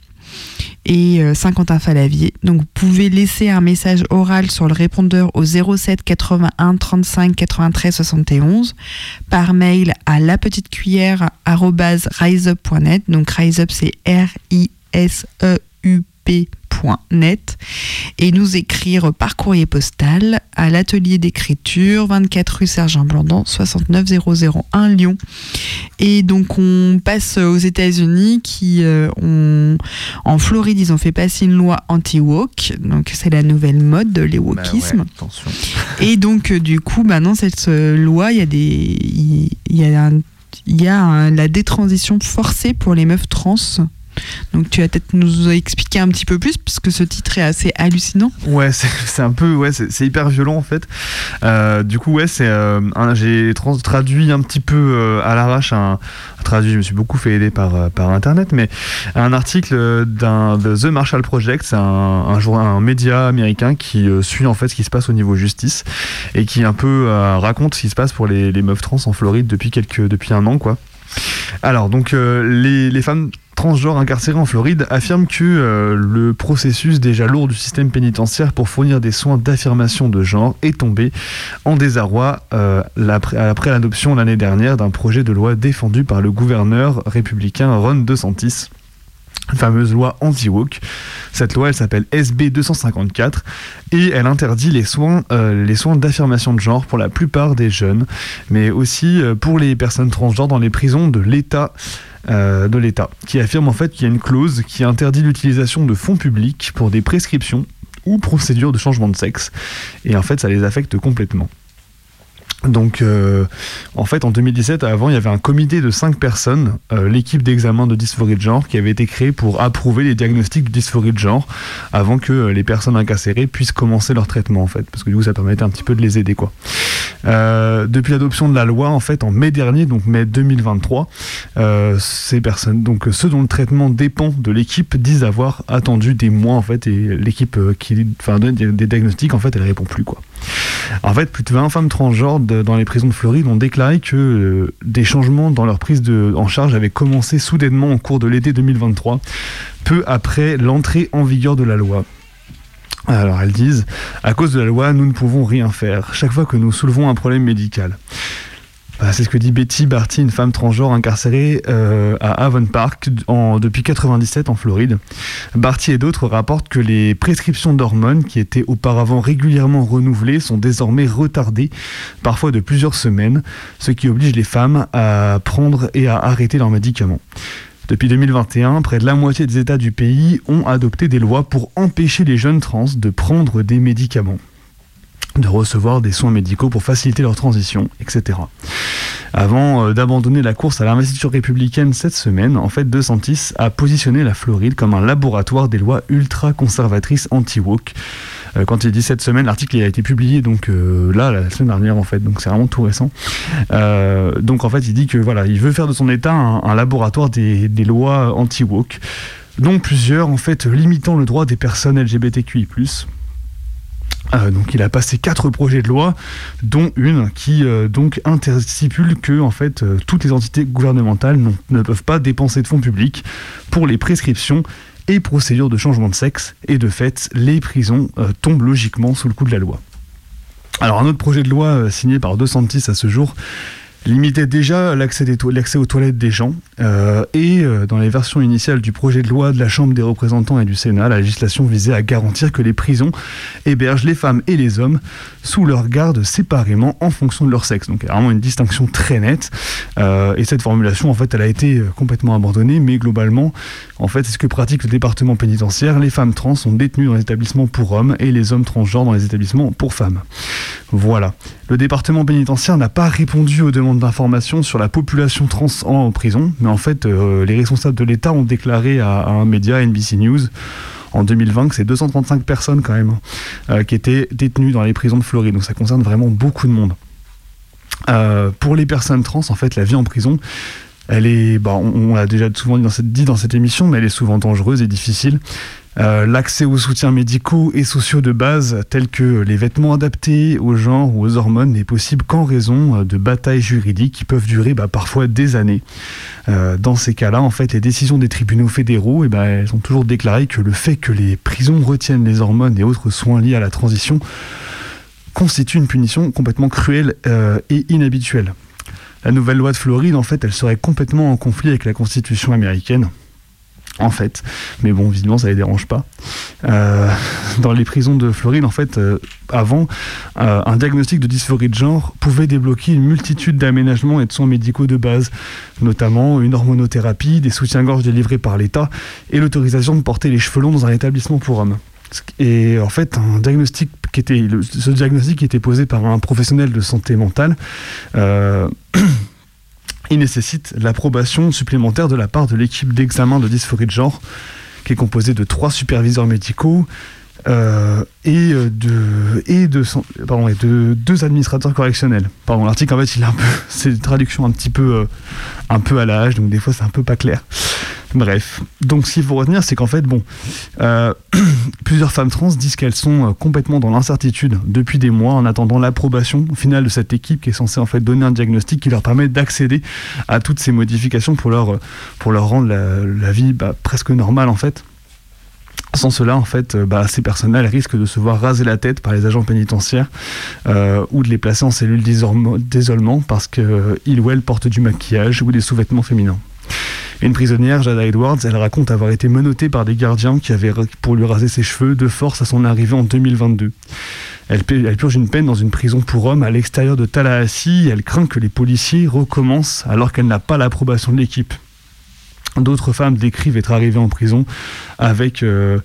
et euh, Saint-Quentin-Falavier. Donc vous pouvez laisser un message oral sur le répondeur au 07 81 35 93 71 par mail à la petite cuillère riseup.net. Donc riseup c'est R I S E U P net et nous écrire par courrier postal à l'atelier d'écriture 24 rue Sergent Blandan 69001 Lyon. Et donc on passe aux États-Unis qui euh, ont en Floride ils ont fait passer une loi anti-woke donc c'est la nouvelle mode de les Bah ouais, wokismes. Et donc, euh, du coup, maintenant, cette euh, loi, il y a des. Il y a, un- y a un- la détransition forcée pour les meufs trans. Donc tu vas peut-être nous expliquer un petit peu plus, parce que ce titre est assez hallucinant. Ouais, c'est un peu, ouais, c'est hyper violent en fait. Euh, du coup, ouais, c'est, euh, j'ai traduit un petit peu euh, à l'arrache un, traduit. Je me suis beaucoup fait aider par par internet, mais un article d'un The Marshall Project, c'est un, un, un média américain qui suit en fait ce qui se passe au niveau justice et qui un peu raconte ce qui se passe pour les, meufs trans en Floride depuis quelques depuis un an quoi. Alors donc les, les femmes transgenres incarcérées en Floride affirment que euh, le processus déjà lourd du système pénitentiaire pour fournir des soins d'affirmation de genre est tombé en désarroi euh, après l'adoption l'année dernière d'un projet de loi défendu par le gouverneur républicain Ron DeSantis. Fameuse loi anti-woke. Cette loi, elle s'appelle SB 254 et elle interdit les soins, euh, les soins d'affirmation de genre pour la plupart des jeunes, mais aussi euh, pour les personnes transgenres dans les prisons euh, de l'État, qui affirme en fait qu'il y a une clause qui interdit l'utilisation de fonds publics pour des prescriptions ou procédures de changement de sexe, et en fait ça les affecte complètement. Donc, euh, en fait, en 2017, avant, il y avait un comité de 5 personnes, euh, l'équipe d'examen de dysphorie de genre, qui avait été créée pour approuver les diagnostics de dysphorie de genre avant que euh, les personnes incarcérées puissent commencer leur traitement, en fait, parce que du coup, ça permettait un petit peu de les aider, quoi. Euh, depuis l'adoption de la loi, en fait, en mai dernier, donc mai 2023, euh, ces personnes, donc ceux dont le traitement dépend de l'équipe, disent avoir attendu des mois, en fait, et l'équipe qui enfin, donne des diagnostics, en fait, elle répond plus, quoi. En fait, plus de 20 femmes transgenres dans les prisons de Floride ont déclaré que euh, des changements dans leur prise en charge avaient commencé soudainement au cours de l'été 2023, peu après l'entrée en vigueur de la loi. Alors elles disent, à cause de la loi, nous ne pouvons rien faire, chaque fois que nous soulevons un problème médical. Bah, c'est ce que dit Betty Barty, une femme transgenre incarcérée euh, à Avon Park depuis 97 en Floride. Barty et d'autres rapportent que les prescriptions d'hormones qui étaient auparavant régulièrement renouvelées sont désormais retardées, parfois de plusieurs semaines, ce qui oblige les femmes à prendre et à arrêter leurs médicaments. Depuis 2021, près de la moitié des États du pays ont adopté des lois pour empêcher les jeunes trans de prendre des médicaments de recevoir des soins médicaux pour faciliter leur transition, etc. Avant euh, d'abandonner la course à l'investiture républicaine cette semaine, en fait, DeSantis a positionné la Floride comme un laboratoire des lois ultra-conservatrices anti-woke. Euh, quand il dit cette semaine, l'article a été publié donc euh, là, la semaine dernière en fait, donc c'est vraiment tout récent. Donc en fait, il dit que voilà, il veut faire de son État un, un laboratoire des, des lois anti-woke, dont plusieurs en fait limitant le droit des personnes LGBTQI+. Euh, donc il a passé quatre projets de loi, dont une qui euh, stipule que en fait euh, toutes les entités gouvernementales ne peuvent pas dépenser de fonds publics pour les prescriptions et procédures de changement de sexe et de fait les prisons euh, tombent logiquement sous le coup de la loi. Alors un autre projet de loi euh, signé par DeSantis à ce jour limitait déjà l'accès aux toilettes des gens euh, et euh, dans les versions initiales du projet de loi de la Chambre des représentants et du Sénat, la législation visait à garantir que les prisons hébergent les femmes et les hommes sous leur garde séparément en fonction de leur sexe. Donc il y a vraiment une distinction très nette. Euh, et cette formulation, en fait, elle a été complètement abandonnée, mais globalement, en fait, c'est ce que pratique le département pénitentiaire. Les femmes trans sont détenues dans les établissements pour hommes et les hommes transgenres dans les établissements pour femmes. Voilà. Le département pénitentiaire n'a pas répondu aux demandes d'informations sur la population trans en prison, mais en fait, euh, les responsables de l'État ont déclaré à, un média, NBC News, en 2020 que c'est 235 personnes quand même euh, qui étaient détenues dans les prisons de Floride. Donc ça concerne vraiment beaucoup de monde. Euh, pour les personnes trans, en fait, la vie en prison, elle est, bah, on, l'a déjà souvent dit dans cette émission, mais elle est souvent dangereuse et difficile. Euh, L'accès aux soutiens médicaux et sociaux de base, tels que les vêtements adaptés au genre ou aux hormones, n'est possible qu'en raison euh, de batailles juridiques qui peuvent durer bah, parfois des années. Euh, dans ces cas-là, en fait, les décisions des tribunaux fédéraux, eh ben, elles ont toujours déclaré que le fait que les prisons retiennent les hormones et autres soins liés à la transition constitue une punition complètement cruelle et inhabituelle. La nouvelle loi de Floride, en fait, elle serait complètement en conflit avec la Constitution américaine. En fait, mais bon, visiblement, ça les dérange pas. Euh, dans les prisons de Floride, en fait, euh, avant, euh, un diagnostic de dysphorie de genre pouvait débloquer une multitude d'aménagements et de soins médicaux de base, notamment une hormonothérapie, des soutiens-gorge délivrés par l'État et l'autorisation de porter les cheveux longs dans un établissement pour hommes. Et en fait, un diagnostic ce diagnostic qui était posé par un professionnel de santé mentale, il nécessite l'approbation supplémentaire de la part de l'équipe d'examen de dysphorie de genre, qui est composée de trois superviseurs médicaux euh, et, euh, de, et, de, deux administrateurs correctionnels. L'article en fait, il un peu, c'est une traduction un petit peu, euh, un peu à l'âge, donc des fois c'est un peu pas clair. Bref, donc ce qu'il faut retenir, c'est qu'en fait, bon, plusieurs femmes trans disent qu'elles sont complètement dans l'incertitude depuis des mois en attendant l'approbation finale de cette équipe qui est censée en fait donner un diagnostic qui leur permet d'accéder à toutes ces modifications pour leur, pour leur rendre la, la vie bah, presque normale en fait. Sans cela, en fait, euh, bah, ces personnes-là elles risquent de se voir raser la tête par les agents pénitentiaires euh, ou de les placer en cellule d'isolement parce qu'ils ou elles portent du maquillage ou des sous-vêtements féminins. Une prisonnière, Jada Edwards, elle raconte avoir été menottée par des gardiens qui avaient pour lui raser ses cheveux de force à son arrivée en 2022. Elle, elle purge une peine dans une prison pour hommes à l'extérieur de Tallahassee elle craint que les policiers recommencent alors qu'elle n'a pas l'approbation de l'équipe. D'autres femmes décrivent être arrivées en prison avec, euh,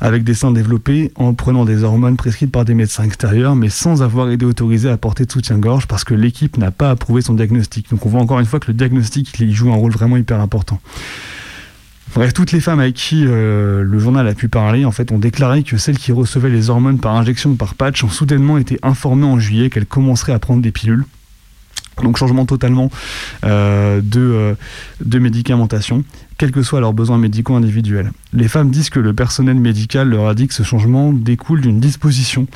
avec des seins développés en prenant des hormones prescrites par des médecins extérieurs, mais sans avoir été autorisées à porter de soutien-gorge parce que l'équipe n'a pas approuvé son diagnostic. Donc on voit encore une fois que le diagnostic joue un rôle vraiment hyper important. Bref, toutes les femmes avec qui euh, le journal a pu parler, ont déclaré que celles qui recevaient les hormones par injection ou par patch ont soudainement été informées en juillet qu'elles commenceraient à prendre des pilules. Donc changement totalement euh, de, euh, de médicamentation, quels que soient leurs besoins médicaux individuels. Les femmes disent que le personnel médical leur a dit que ce changement découle d'une disposition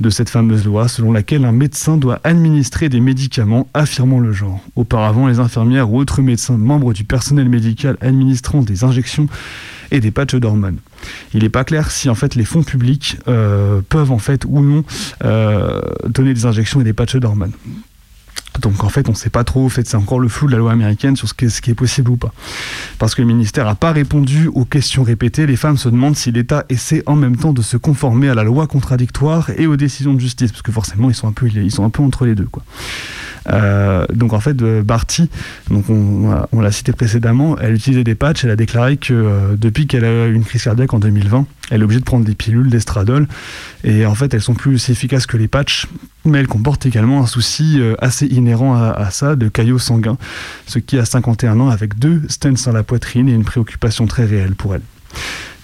de cette fameuse loi selon laquelle un médecin doit administrer des médicaments affirmant le genre. Auparavant, les infirmières ou autres médecins membres du personnel médical administrant des injections et des patchs d'hormones. Il n'est pas clair si en fait les fonds publics euh, peuvent en fait ou non donner des injections et des patchs d'hormones. Donc en fait, on ne sait pas trop, en fait, c'est encore le flou de la loi américaine sur ce qui est, possible ou pas. Parce que le ministère n'a pas répondu aux questions répétées, les femmes se demandent si l'État essaie en même temps de se conformer à la loi contradictoire et aux décisions de justice, parce que forcément, ils sont un peu, ils sont un peu entre les deux. Quoi. Euh, donc en fait, euh, Barty, donc on, l'a cité précédemment, elle utilisait des patchs, elle a déclaré que euh, depuis qu'elle a eu une crise cardiaque en 2020, elle est obligée de prendre des pilules d'estradol, et en fait, elles sont plus efficaces que les patchs, mais elles comportent également un souci assez inhérent à, à ça, de caillots sanguins, ce qui à 51 ans, avec deux stents dans la poitrine, est une préoccupation très réelle pour elle.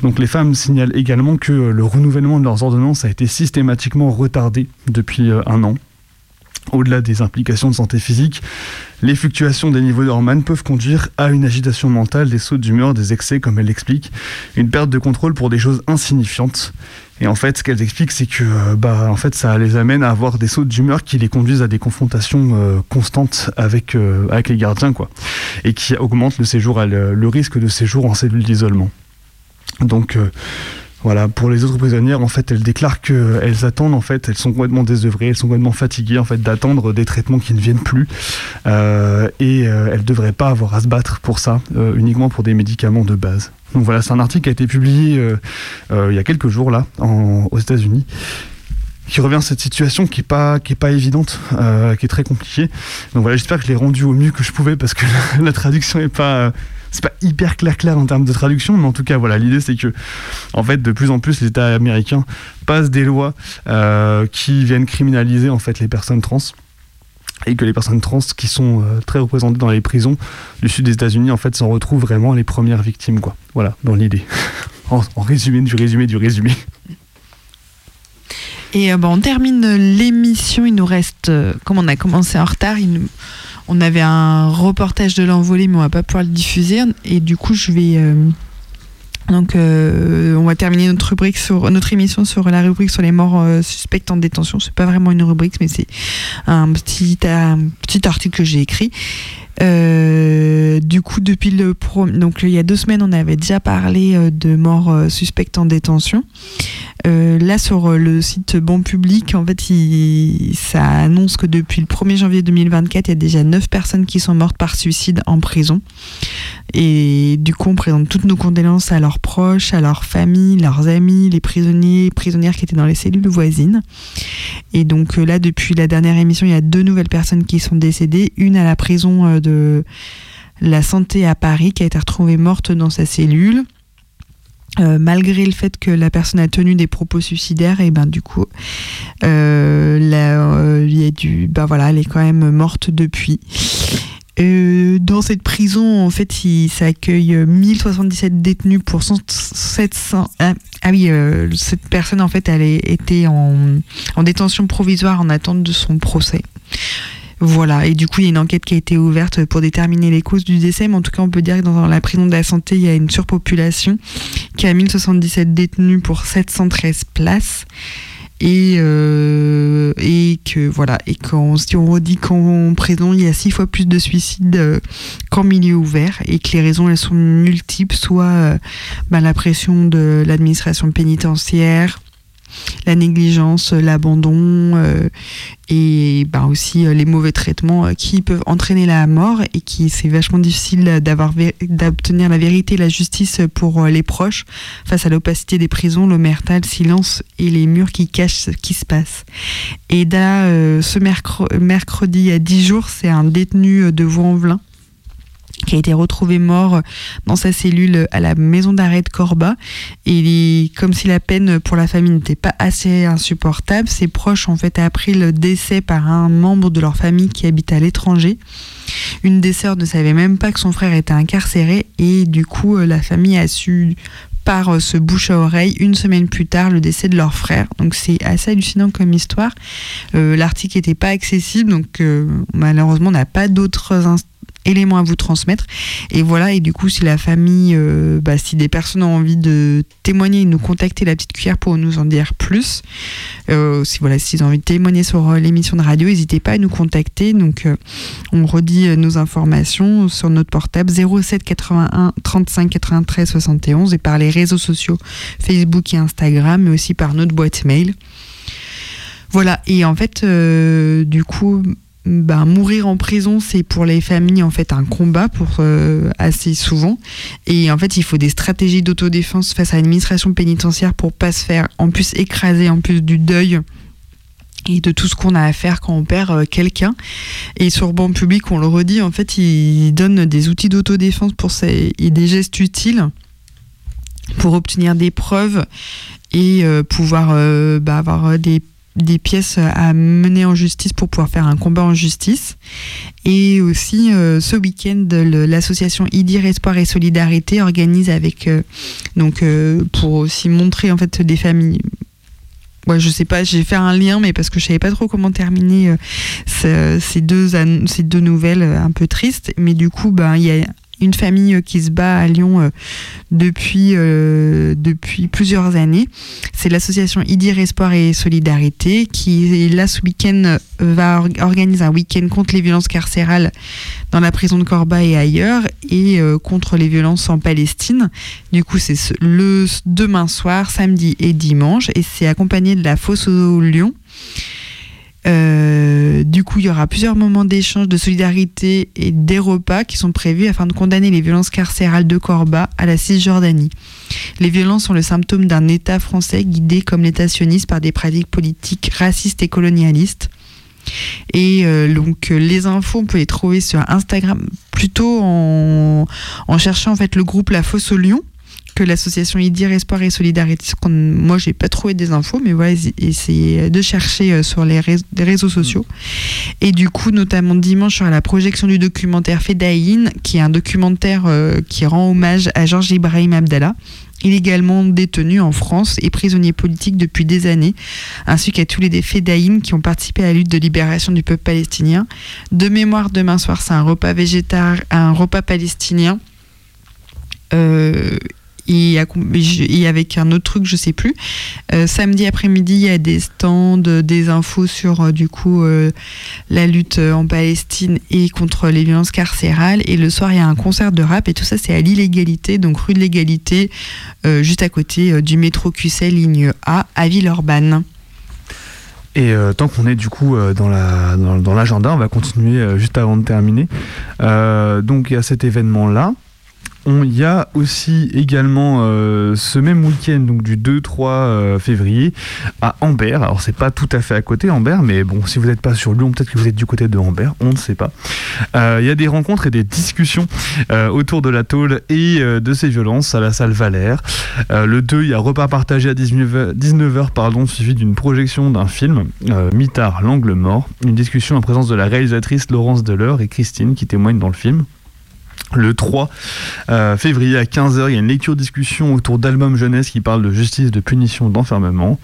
Donc les femmes signalent également que le renouvellement de leurs ordonnances a été systématiquement retardé depuis un an. Au-delà des implications de santé physique, les fluctuations des niveaux d'hormones peuvent conduire à une agitation mentale, des sauts d'humeur, des excès, comme elle l'explique, une perte de contrôle pour des choses insignifiantes. Et en fait, ce qu'elles expliquent, c'est que euh, bah, en fait, ça les amène à avoir des sauts d'humeur qui les conduisent à des confrontations euh, constantes avec, euh, avec les gardiens, quoi, et qui augmentent le, séjour le, le risque de séjour en cellule d'isolement. Donc, voilà, pour les autres prisonnières, en fait, elles déclarent qu'elles attendent, en fait, elles sont complètement désœuvrées, elles sont complètement fatiguées, en fait, d'attendre des traitements qui ne viennent plus. Euh, et euh, elles ne devraient pas avoir à se battre pour ça, euh, uniquement pour des médicaments de base. Donc voilà, c'est un article qui a été publié euh, il y a quelques jours, là, aux États-Unis qui revient à cette situation qui est pas évidente, qui est très compliquée. Donc voilà, j'espère que je l'ai rendu au mieux que je pouvais parce que la, traduction est pas c'est pas hyper clair clair en termes de traduction, mais en tout cas voilà, l'idée c'est que en fait de plus en plus les États américains passent des lois euh, qui viennent criminaliser en fait les personnes trans et que les personnes trans qui sont euh, très représentées dans les prisons du sud des États-Unis en fait s'en retrouvent vraiment les premières victimes quoi. Voilà, dans l'idée. en, résumé du résumé du résumé. Et euh, bon, on termine l'émission. Il nous reste, comme on a commencé en retard, il nous- on avait un reportage de l'envolée, mais on va pas pouvoir le diffuser. Et du coup, je vais. euh, donc, euh, on va terminer notre rubrique sur notre émission sur la rubrique sur les morts euh, suspectes en détention. C'est pas vraiment une rubrique, mais c'est un petit, un petit article que j'ai écrit. Euh, du coup, depuis le pro... donc il y a deux semaines, on avait déjà parlé euh, de morts euh, suspectes en détention. Là, sur le site Bon Public, en fait, ça annonce que depuis le 1er janvier 2024, il y a déjà 9 personnes qui sont mortes par suicide en prison. Et du coup, on présente toutes nos condoléances à leurs proches, à leurs familles, leurs amis, les prisonniers, prisonnières qui étaient dans les cellules voisines. Et donc là, depuis la dernière émission, il y a deux nouvelles personnes qui sont décédées. Une à la prison euh, la santé à Paris, qui a été retrouvée morte dans sa cellule. Euh, malgré le fait que la personne a tenu des propos suicidaires, et ben du coup, euh, euh, il y a du, ben voilà, elle est quand même morte depuis. Dans cette prison, en fait, il, ça accueille euh, 1077 détenus pour 100 700. Ah, ah oui, cette personne, en fait, elle était en détention provisoire en attente de son procès. Voilà, et du coup, il y a une enquête qui a été ouverte pour déterminer les causes du décès, mais en tout cas, on peut dire que dans la prison de la santé, il y a une surpopulation qui a 1077 détenus pour 713 places. Et, euh, et que voilà, et quand si on redit qu'en prison, il y a six fois plus de suicides euh, qu'en milieu ouvert, et que les raisons elles sont multiples, soit euh, bah, la pression de l'administration pénitentiaire, la négligence, l'abandon euh, et bah, aussi euh, les mauvais traitements euh, qui peuvent entraîner la mort et qui c'est vachement difficile d'avoir d'obtenir la vérité et la justice pour euh, les proches face à l'opacité des prisons, l'omerta, le silence et les murs qui cachent ce qui se passe. Et là, euh, ce mercre- mercredi, a 10 jours, c'est un détenu euh, de Vaux-en-Velin qui a été retrouvé mort dans sa cellule à la maison d'arrêt de Corba. Et comme si la peine pour la famille n'était pas assez insupportable, ses proches ont fait appris le décès par un membre de leur famille qui habite à l'étranger. Une des sœurs ne savait même pas que son frère était incarcéré et du coup la famille a su par ce bouche à oreille une semaine plus tard le décès de leur frère. Donc c'est assez hallucinant comme histoire. Euh, L'article n'était pas accessible donc euh, malheureusement on n'a pas d'autres inst- éléments à vous transmettre. Et voilà, et du coup, si la famille, euh, bah, si des personnes ont envie de témoigner nous contacter la petite cuillère pour nous en dire plus, euh, si voilà, s'ils ont envie de témoigner sur euh, l'émission de radio, n'hésitez pas à nous contacter. Donc, on redit nos informations sur notre portable 07 81 35 93 71 et par les réseaux sociaux Facebook et Instagram, mais aussi par notre boîte mail. Voilà, et en fait, du coup, ben, mourir en prison, c'est pour les familles en fait un combat pour euh, assez souvent. Et en fait, il faut des stratégies d'autodéfense face à l'administration pénitentiaire pour pas se faire en plus écraser en plus du deuil et de tout ce qu'on a à faire quand on perd euh, quelqu'un. Et sur banc public, on le redit, en fait, il donne des outils d'autodéfense pour et des gestes utiles pour obtenir des preuves et euh, pouvoir bah, avoir des des pièces à mener en justice pour pouvoir faire un combat en justice. Et aussi, euh, ce week-end, l'association IDIR Espoir et Solidarité organise avec, euh, donc, euh, pour aussi montrer en fait des familles. Ouais, je sais pas, j'ai fait un lien, mais parce que je savais pas trop comment terminer euh, ce- ces, deux, ces deux nouvelles un peu tristes. Mais du coup, ben, il y a une famille euh, qui se bat à Lyon euh, depuis, euh, depuis plusieurs années. C'est l'association IDIR Espoir et Solidarité qui, là, ce week-end, va or- organiser un week-end contre les violences carcérales dans la prison de Corba et ailleurs et contre les violences en Palestine. Du coup, c'est ce- le demain soir, samedi et dimanche et c'est accompagné de la fosse au Lyon. Euh, du coup, il y aura plusieurs moments d'échange, de solidarité et des repas qui sont prévus afin de condamner les violences carcérales de Corba à la Cisjordanie. Les violences sont le symptôme d'un État français guidé comme l'État sioniste par des pratiques politiques racistes et colonialistes. Et euh, donc euh, les infos, on peut les trouver sur Instagram, plutôt en, en cherchant en fait le groupe La Fosse au Lion que l'association IDIR Espoir et Solidarité. Moi, j'ai pas trouvé des infos, mais voilà, essa- essayez de chercher euh, sur les, réseaux- les réseaux sociaux. Et du coup, notamment dimanche, sur la projection du documentaire Fedaïn, qui est un documentaire euh, qui rend hommage à Georges Ibrahim Abdallah, illégalement détenu en France et prisonnier politique depuis des années, ainsi qu'à tous les Fedaïn qui ont participé à la lutte de libération du peuple palestinien. De mémoire, demain soir, c'est un repas végétarien, un repas palestinien. Euh, et, avec un autre truc, je sais plus. Euh, samedi après-midi, il y a des stands, des infos sur euh, du coup euh, la lutte en Palestine et contre les violences carcérales. Et le soir, il y a un concert de rap et tout ça, c'est à l'illégalité, donc rue de l'égalité, juste à côté du métro QC ligne A à Villeurbanne. Et tant qu'on est du coup dans la dans, dans l'agenda, on va continuer juste avant de terminer. Donc il y a cet événement On y a aussi également euh, ce même week-end, donc du 2-3 euh, février, à Ambert. Alors c'est pas tout à fait à côté Ambert, mais bon, si vous n'êtes pas sur Lyon, peut-être que vous êtes du côté de Ambert, on ne sait pas. Euh, Il y a des rencontres et des discussions autour de la tôle et de ces violences à la salle Valère. Le 2, il y a repas partagé à 19h, 19h pardon, suivi d'une projection d'un film, Mitard, l'angle mort. Une discussion en présence de la réalisatrice Laurence Deleur et Christine qui témoignent dans le film. Le 3 euh, février à 15h, il y a une lecture-discussion autour d'albums jeunesse qui parle de justice, de punition, d'enfermement.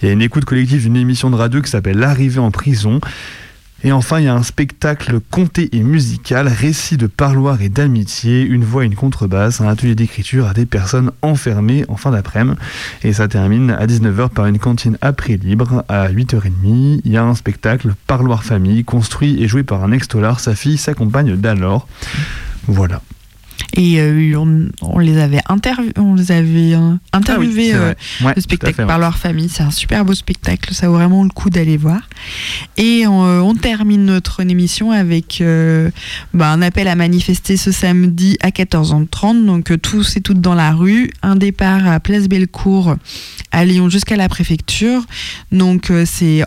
Il y a une écoute collective d'une émission de radio qui s'appelle L'arrivée en prison. Et enfin, il y a un spectacle conté et musical, récit de parloir et d'amitié, une voix et une contrebasse, un atelier d'écriture à des personnes enfermées en fin d'après-midi. Et ça termine à 19h par une cantine après libre. À 8h30, il y a un spectacle Parloir famille, construit et joué par un ex-tolard. Sa fille s'accompagne d'alors. Voilà. Et euh, on, on les avait, interv- on les avait euh, interviewés Ah euh. Ouais, le tout à spectacle fait, ouais. par leur famille. C'est un super beau spectacle, ça vaut vraiment le coup d'aller voir. Et euh, on termine notre émission avec euh, bah, un appel à manifester ce samedi à 14h30. Donc euh, tous et toutes dans la rue. Un départ à Place Bellecour à Lyon jusqu'à la préfecture. Donc euh, c'est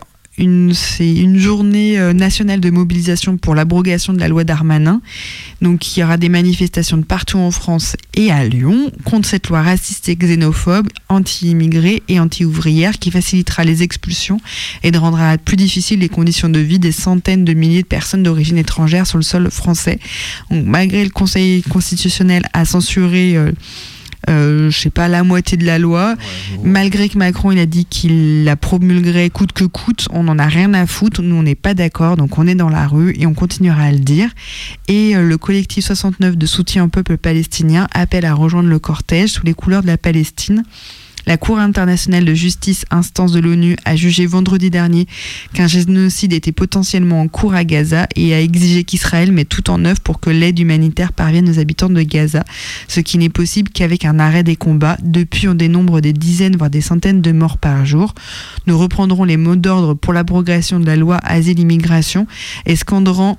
c'est une journée euh, nationale de mobilisation pour l'abrogation de la loi Darmanin. Donc il y aura des manifestations de partout en France et à Lyon contre cette loi raciste et xénophobe, anti-immigrée et anti-ouvrière qui facilitera les expulsions et rendra plus difficile les conditions de vie des centaines de milliers de personnes d'origine étrangère sur le sol français. Donc, malgré le Conseil constitutionnel a censuré euh, je sais pas, la moitié de la loi. Malgré que Macron il a dit qu'il la promulguerait coûte que coûte, on n'en a rien à foutre. Nous on n'est pas d'accord, donc on est dans la rue et on continuera à le dire. Et euh, le collectif 69 de soutien au peuple palestinien appelle à rejoindre le cortège sous les couleurs de la Palestine. La Cour internationale de justice, instance de l'ONU, a jugé vendredi dernier qu'un génocide était potentiellement en cours à Gaza et a exigé qu'Israël mette tout en œuvre pour que l'aide humanitaire parvienne aux habitants de Gaza, ce qui n'est possible qu'avec un arrêt des combats. Depuis, on dénombre des dizaines, voire des centaines de morts par jour. Nous reprendrons les mots d'ordre pour l'abrogation de la loi Asile-Immigration et scanderons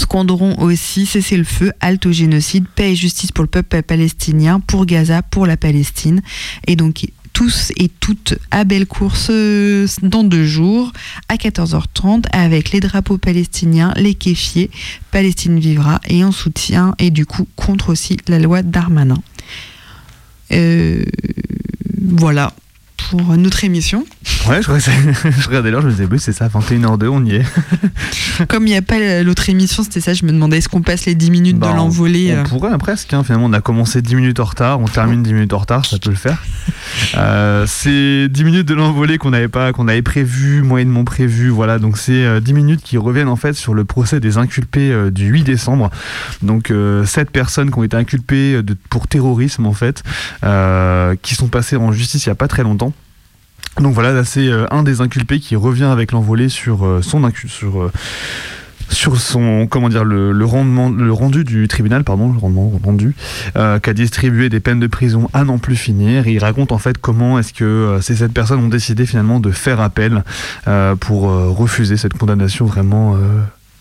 scanderont aussi cesser le feu, halte au génocide, paix et justice pour le peuple palestinien, pour Gaza, pour la Palestine. Et donc tous et toutes à Bellecour ce- dans deux jours à 14h30 avec les drapeaux palestiniens, les kéfiers, Palestine vivra et en soutien et du coup contre aussi la loi Darmanin. Euh, voilà pour notre émission. Ouais, je, crois que je regardais l'heure, je me disais, oui, c'est ça, 21h02, on y est. Comme il n'y a pas l'autre émission, c'était ça, je me demandais est-ce qu'on passe les 10 minutes Bah, de l'envolée On euh, pourrait hein, presque, hein, finalement, on a commencé 10 minutes en retard, on termine 10 minutes en retard, ça peut le faire. Euh, c'est 10 minutes de l'envolée qu'on n'avait pas, qu'on avait prévu, moyennement prévu, voilà, donc c'est euh, 10 minutes qui reviennent en fait sur le procès des inculpés euh, du 8 décembre. Donc euh, 7 personnes qui ont été inculpées euh, pour terrorisme en fait, euh, qui sont passées en justice il n'y a pas très longtemps. Donc voilà, là c'est euh, un des inculpés qui revient avec l'envolée sur euh, son sur euh, sur son comment dire le, rendement le rendu du tribunal pardon le rendement rendu euh, qu'a distribué des peines de prison à n'en plus finir. Il raconte en fait comment est-ce que euh, ces sept personnes ont décidé finalement de faire appel euh, pour euh, refuser cette condamnation vraiment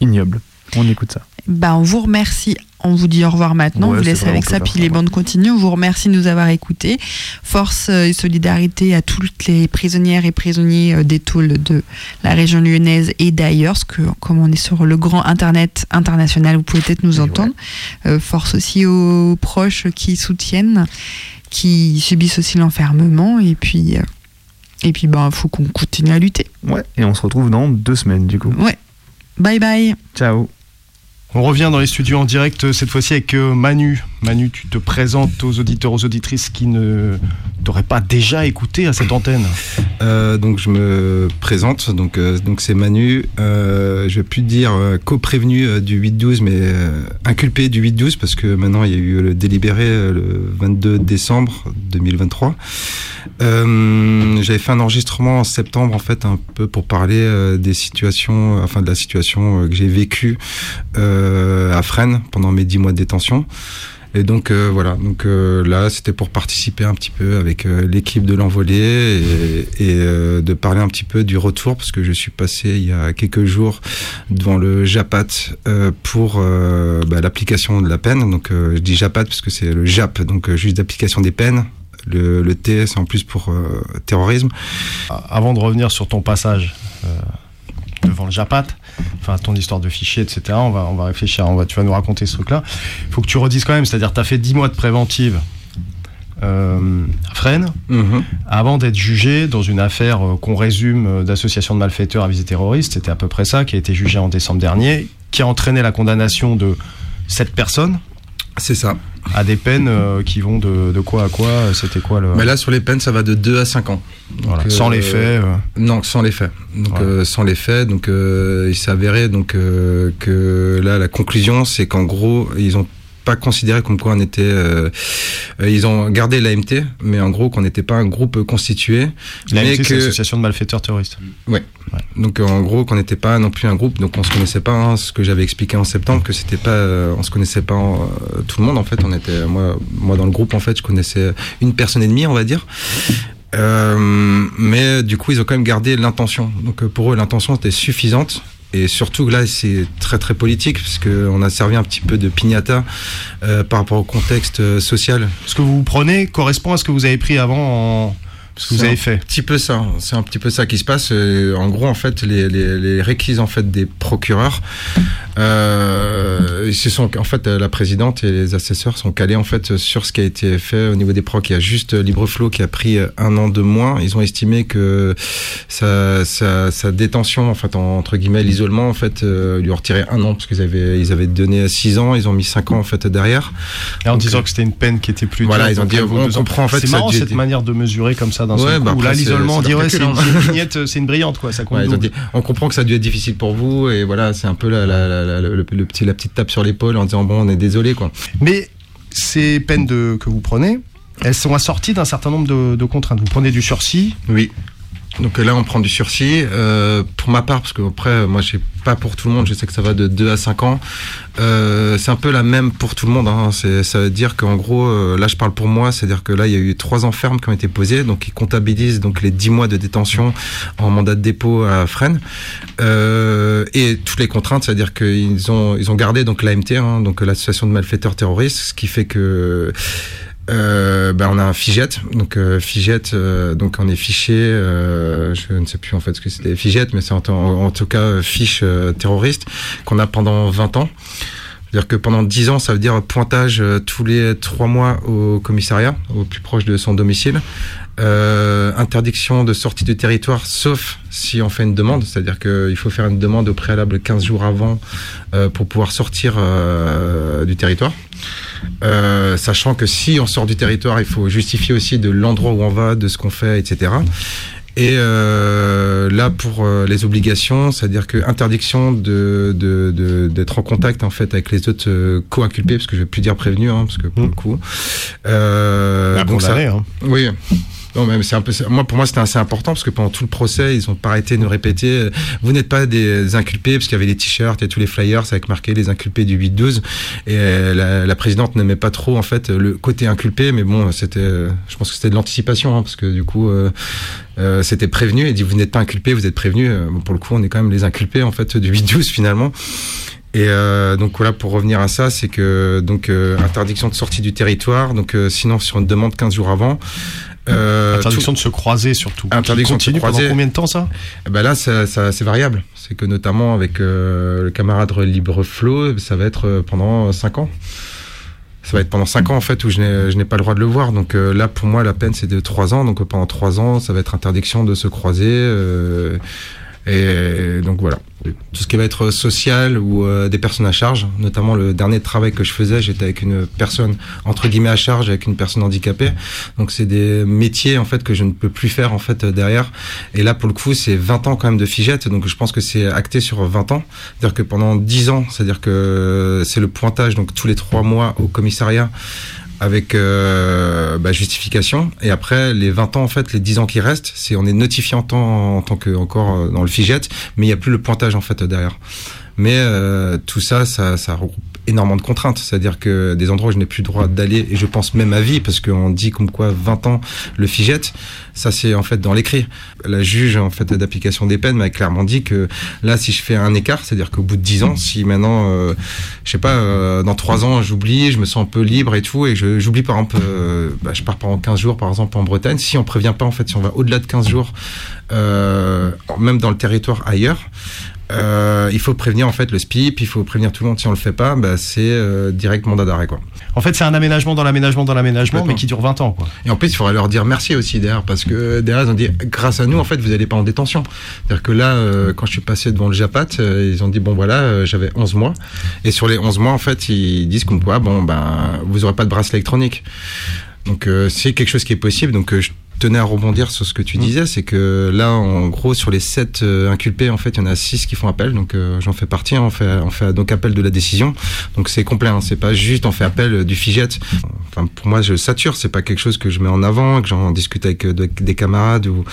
ignoble. On écoute ça Bah, on vous remercie. On vous dit au revoir maintenant. Ouais, on vous laisse avec ça, puis les bandes continuent. On vous remercie de nous avoir écoutés. Force euh, et solidarité à toutes les prisonnières et prisonniers euh, des tôles de la région lyonnaise et d'ailleurs, parce que comme on est sur le grand internet international, vous pouvez peut-être nous entendre. Euh, force aussi aux proches qui soutiennent, qui subissent aussi l'enfermement. Et puis, euh, et puis, ben, faut qu'on continue à lutter. ouais et on se retrouve dans deux semaines du coup Ouais. Bye bye. ciao On revient dans les studios en direct euh, cette fois-ci avec euh, Manu. Manu, tu te présentes aux auditeurs, aux auditrices qui ne t'auraient pas déjà écouté à cette antenne. Euh, donc je me présente, donc euh, donc c'est Manu. Euh, je vais plus dire euh, co-prévenu du 8-12, mais inculpé du 8-12 parce que maintenant il y a eu le délibéré le 22 décembre 2023. Euh, J'avais fait un enregistrement en septembre en fait un peu pour parler des situations, enfin de la situation que j'ai vécue à Fresnes pendant mes 10 mois de détention. Et donc euh, voilà, donc euh, là c'était pour participer un petit peu avec euh, l'équipe de l'envolée et, et, euh, de parler un petit peu du retour parce que je suis passé il y a quelques jours devant le JAPAT euh, pour euh, bah, l'application de la peine. Donc je dis JAPAT parce que c'est le JAP, donc juste d'application des peines. Le, le T en plus pour terrorisme. Avant de revenir sur ton passage devant le Japat, enfin ton histoire de fichier, etc., on va, on va réfléchir, on va, tu vas nous raconter ce truc-là. Il faut que tu redises quand même, c'est-à-dire tu as fait 10 mois de préventive euh, à Fresnes, Mhm. avant d'être jugé dans une affaire euh, qu'on résume euh, d'association de malfaiteurs à visée terroriste, c'était à peu près ça, qui a été jugé en décembre dernier, qui a entraîné la condamnation de sept personnes C'est ça. à des peines euh, qui vont de, de quoi à quoi euh, C'était quoi le... Mais là sur les peines ça va de 2 à 5 ans. Donc, voilà, sans les faits. euh, Non, sans les faits. Donc sans les faits, donc il s'est avéré donc que là la conclusion c'est qu'en gros ils ont pas considéré comme quoi on était euh, euh, ils ont gardé l'AMT mais en gros qu'on n'était pas un groupe constitué la mais MT, c'est que l'association de malfaiteurs terroristes. donc euh, en gros qu'on n'était pas non plus un groupe donc on se connaissait pas hein, ce que j'avais expliqué en septembre que c'était pas euh, on se connaissait pas euh, tout le monde en fait. On était moi moi dans le groupe en fait je connaissais une personne et demie on va dire. Mais du coup ils ont quand même gardé l'intention. Donc pour eux l'intention était suffisante et surtout là c'est très très politique parce que on a servi un petit peu de pignata euh, par rapport au contexte euh, social. Ce que vous prenez correspond à ce que vous avez pris avant en... ce que vous avez un fait. petit peu ça, c'est un petit peu ça qui se passe. Euh, en gros, en fait, les, les, les requises en fait des procureurs, euh, se sont en fait euh, la présidente et les assesseurs sont calés en fait sur ce qui a été fait au niveau des procs. Il y a juste euh, Libreflow qui a pris euh, un an de moins. Ils ont estimé que sa, sa, sa détention, en fait, en- entre guillemets, l'isolement, en fait, euh, lui ont retiré un an parce qu'ils avaient ils avaient donné six ans, ils ont mis cinq ans en fait derrière. Et en Donc, disant que c'était une peine qui était plus voilà, ils ont dit, on comprend, en fait, C'est marrant cette manière de mesurer comme ça d'un Ouais, seul bah coup. Là, l'isolement, on dirait c'est une, hein. vignette, c'est une brillante quoi. Ça compte Ouais, dit- on comprend que ça a dû être difficile pour vous et voilà, c'est un peu la, la, la- la- le, le petit, la petite tape sur l'épaule en disant bon, on est désolé quoi. Mais ces peines de, que vous prenez, elles sont assorties d'un certain nombre de, de contraintes. Vous prenez du sursis. Oui. Donc là, on prend du sursis. Euh, pour ma part, parce que après, moi, je sais pas pour tout le monde, je sais que ça va de 2 à 5 ans. Euh, c'est un peu la même pour tout le monde. Hein. Ça veut dire qu'en gros, euh, là, je parle pour moi, c'est-à-dire que là, il y a eu trois ans fermes qui ont été posés, donc ils comptabilisent donc les 10 mois de détention en mandat de dépôt à Fresnes. Euh, et toutes les contraintes, c'est-à-dire qu'ils ont, ils ont gardé donc l'AMT, hein, donc l'association de malfaiteurs terroristes, ce qui fait que euh, ben, on a un FIGET, donc euh, euh, donc on est fiché, euh, je ne sais plus en fait ce que c'était FIGET, mais c'est en, tout cas euh, fiche terroriste qu'on a pendant 20 ans. C'est-à-dire que pendant 10 ans, ça veut dire pointage tous les 3 mois au commissariat, au plus proche de son domicile. Euh, interdiction de sortie du territoire, sauf si on fait une demande, c'est-à-dire qu'il faut faire une demande au préalable 15 jours avant euh, pour pouvoir sortir euh, du territoire. Euh, sachant que si on sort du territoire, il faut justifier aussi de l'endroit où on va, de ce qu'on fait, etc. Et euh, là, pour euh, les obligations, c'est-à-dire que interdiction de de- de- d'être en contact en fait avec les autres euh, co-inculpés, parce que je vais plus dire prévenus, hein, parce que pour Mm. le coup. Euh, Bah, donc ça, hein. oui. Non, mais c'est un peu, moi, pour moi, c'était assez important parce que pendant tout le procès, ils ont pas arrêté de nous répéter, euh, vous n'êtes pas des inculpés parce qu'il y avait les t-shirts et tous les flyers avec marqué les inculpés du 8-12. Et euh, la, présidente n'aimait pas trop, en fait, le côté inculpé, mais bon, c'était, euh, je pense que c'était de l'anticipation, hein, parce que du coup, euh, euh, c'était prévenu et dit, vous n'êtes pas inculpés, vous êtes prévenus. Euh, bon, pour le coup, on est quand même les inculpés, en fait, du 8-12 finalement. Et euh, donc voilà, pour revenir à ça, c'est que donc euh, interdiction de sortie du territoire, donc euh, sinon sur une demande 15 jours avant. Euh, Interdiction de se croiser surtout. Interdiction Qui de se continue pendant croiser. combien de temps ça? Tout- ben là, ça, ça- c'est variable. C'est que notamment avec euh, le camarade Libreflow, ça va être euh, pendant 5 ans. Ça va être pendant 5 ans en fait où je n'ai, pas le droit de le voir. Donc euh, là, pour moi, la peine c'est de 3 ans. Donc pendant 3 ans, ça va être interdiction de se croiser. Euh, et donc voilà. Tout ce qui va être social ou euh, des personnes à charge, notamment le dernier travail que je faisais, j'étais avec une personne entre guillemets à charge, avec une personne handicapée. Donc c'est des métiers en fait que je ne peux plus faire en fait euh, derrière. Et là pour le coup c'est 20 ans quand même de figette, donc je pense que c'est acté sur 20 ans. C'est-à-dire que pendant 10 ans, c'est-à-dire que c'est le pointage donc tous les 3 mois au commissariat avec euh, bah, justification. Et après les 20 ans en fait les 10 ans qui restent c'est on est notifié en tant, en tant que encore euh, dans le FIGET mais il n'y a plus le pointage en fait derrière. Mais euh, tout ça, ça, ça regroupe énormément de contraintes. C'est-à-dire que des endroits où je n'ai plus le droit d'aller, et je pense même à vie, parce qu'on dit comme quoi 20 ans le FIGET, ça c'est en fait dans l'écrit. La juge en fait d'application des peines m'a clairement dit que là, si je fais un écart, c'est-à-dire qu'au bout de 10 ans, si maintenant, euh, je sais pas, euh, dans 3 ans, j'oublie, je me sens un peu libre et tout, et j'oublie par exemple, euh, bah, je pars pendant 15 jours par exemple en Bretagne, si on prévient pas en fait, si on va au-delà de 15 jours, euh, même dans le territoire ailleurs, euh, il faut prévenir en fait le SPIP, il faut prévenir tout le monde. Si on le fait pas, bah, c'est euh, direct mandat d'arrêt quoi. En fait, c'est un aménagement dans l'aménagement dans l'aménagement, mais qui dure 20 ans. Quoi. Et en plus, il faudra leur dire merci aussi derrière, parce que derrière, ils ont dit, grâce à nous, en fait, vous n'allez pas en détention. C'est-à-dire que là, euh, quand je suis passé devant le JAPAT, euh, ils ont dit, bon voilà, euh, j'avais 11 mois. Et sur les 11 mois, en fait, ils disent comme quoi, bon, ben, vous aurez pas de bracelet électronique. Donc, euh, c'est quelque chose qui est possible. Donc, euh, je tenais à rebondir sur ce que tu disais, c'est que là, en gros, sur les 7 inculpés, en fait, il y en a 6 qui font appel. Donc, euh, j'en fais partie. hein. on fait, on fait donc appel de la décision. Donc, c'est complet. Hein. C'est pas juste on fait appel euh, du FIGET. Enfin, pour moi, je sature. C'est pas quelque chose que je mets en avant, que j'en discute avec euh, de- des camarades ou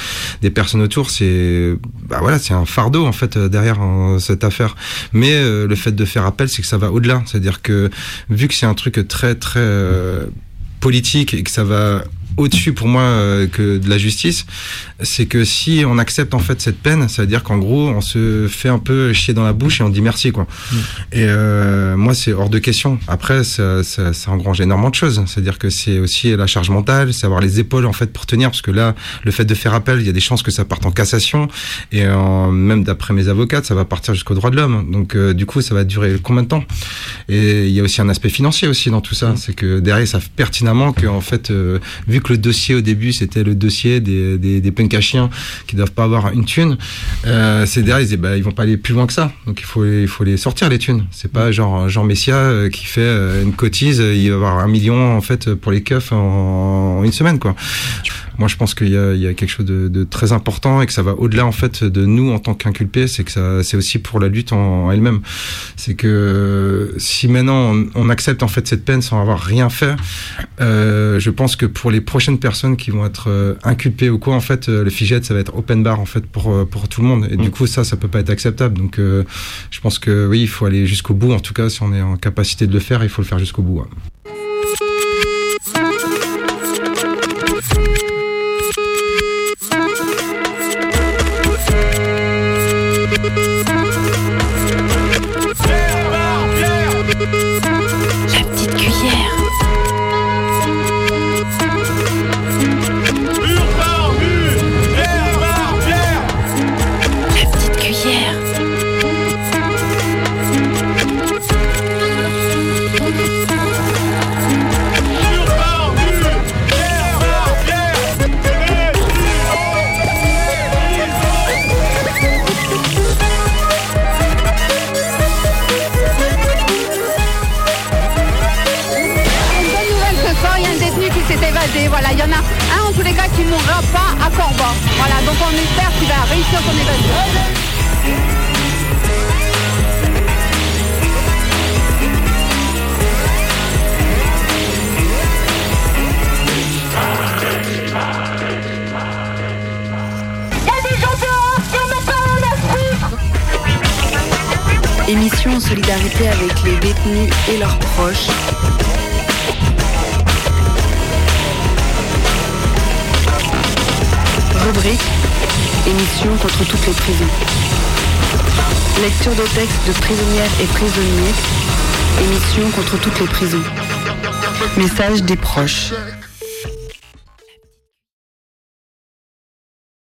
des personnes autour. C'est, bah voilà, c'est un fardeau en fait euh, derrière euh, cette affaire. Mais euh, le fait de faire appel, c'est que ça va au-delà. C'est-à-dire que vu que c'est un truc très très euh, politique et que ça va au-dessus pour moi euh, que de la justice, c'est que si on accepte en fait cette peine, ça veut dire qu'en gros on se fait un peu chier dans la bouche et on dit merci quoi. Et euh, moi c'est hors de question. Après ça, ça, ça engrange énormément de choses. C'est-à-dire que c'est aussi la charge mentale, c'est avoir les épaules en fait pour tenir, parce que là le fait de faire appel, il y a des chances que ça parte en cassation et euh, même d'après mes avocates, ça va partir jusqu'aux droits de l'homme. Donc euh, du coup ça va durer combien de temps? Et il y a aussi un aspect financier aussi dans tout ça, c'est que derrière ils savent pertinemment que en fait euh, vu que le dossier au début c'était le dossier des, des, des qui doivent pas avoir une thune, euh, c'est derrière ils disaient bah ils vont pas aller plus loin que ça, donc il faut il faut les sortir les thunes. C'est pas genre Jean Messia euh, qui fait euh, une cotise, il va avoir un million en fait pour les keufs en, en une semaine quoi. Moi, je pense qu'il y a, il y a quelque chose de, de très important et que ça va au-delà en fait de nous en tant qu'inculpés. C'est que ça, c'est aussi pour la lutte en, en elle-même. C'est que si maintenant on, on accepte en fait cette peine sans avoir rien fait, euh, je pense que pour les prochaines personnes qui vont être euh, inculpées ou quoi, en fait, euh, le FIGET, ça va être open bar en fait pour euh, pour tout le monde. Et du coup, ça, ça peut pas être acceptable. Donc, euh, je pense que oui, il faut aller jusqu'au bout. En tout cas, si on est en capacité de le faire, il faut le faire jusqu'au bout. ouais. Donc on espère qu'il va réussir son évasion. Émission en solidarité avec les détenus et leurs proches. Rubrique Émission contre toutes les prisons. Lecture de textes de prisonnières et prisonniers. Émission contre toutes les prisons. Message des proches.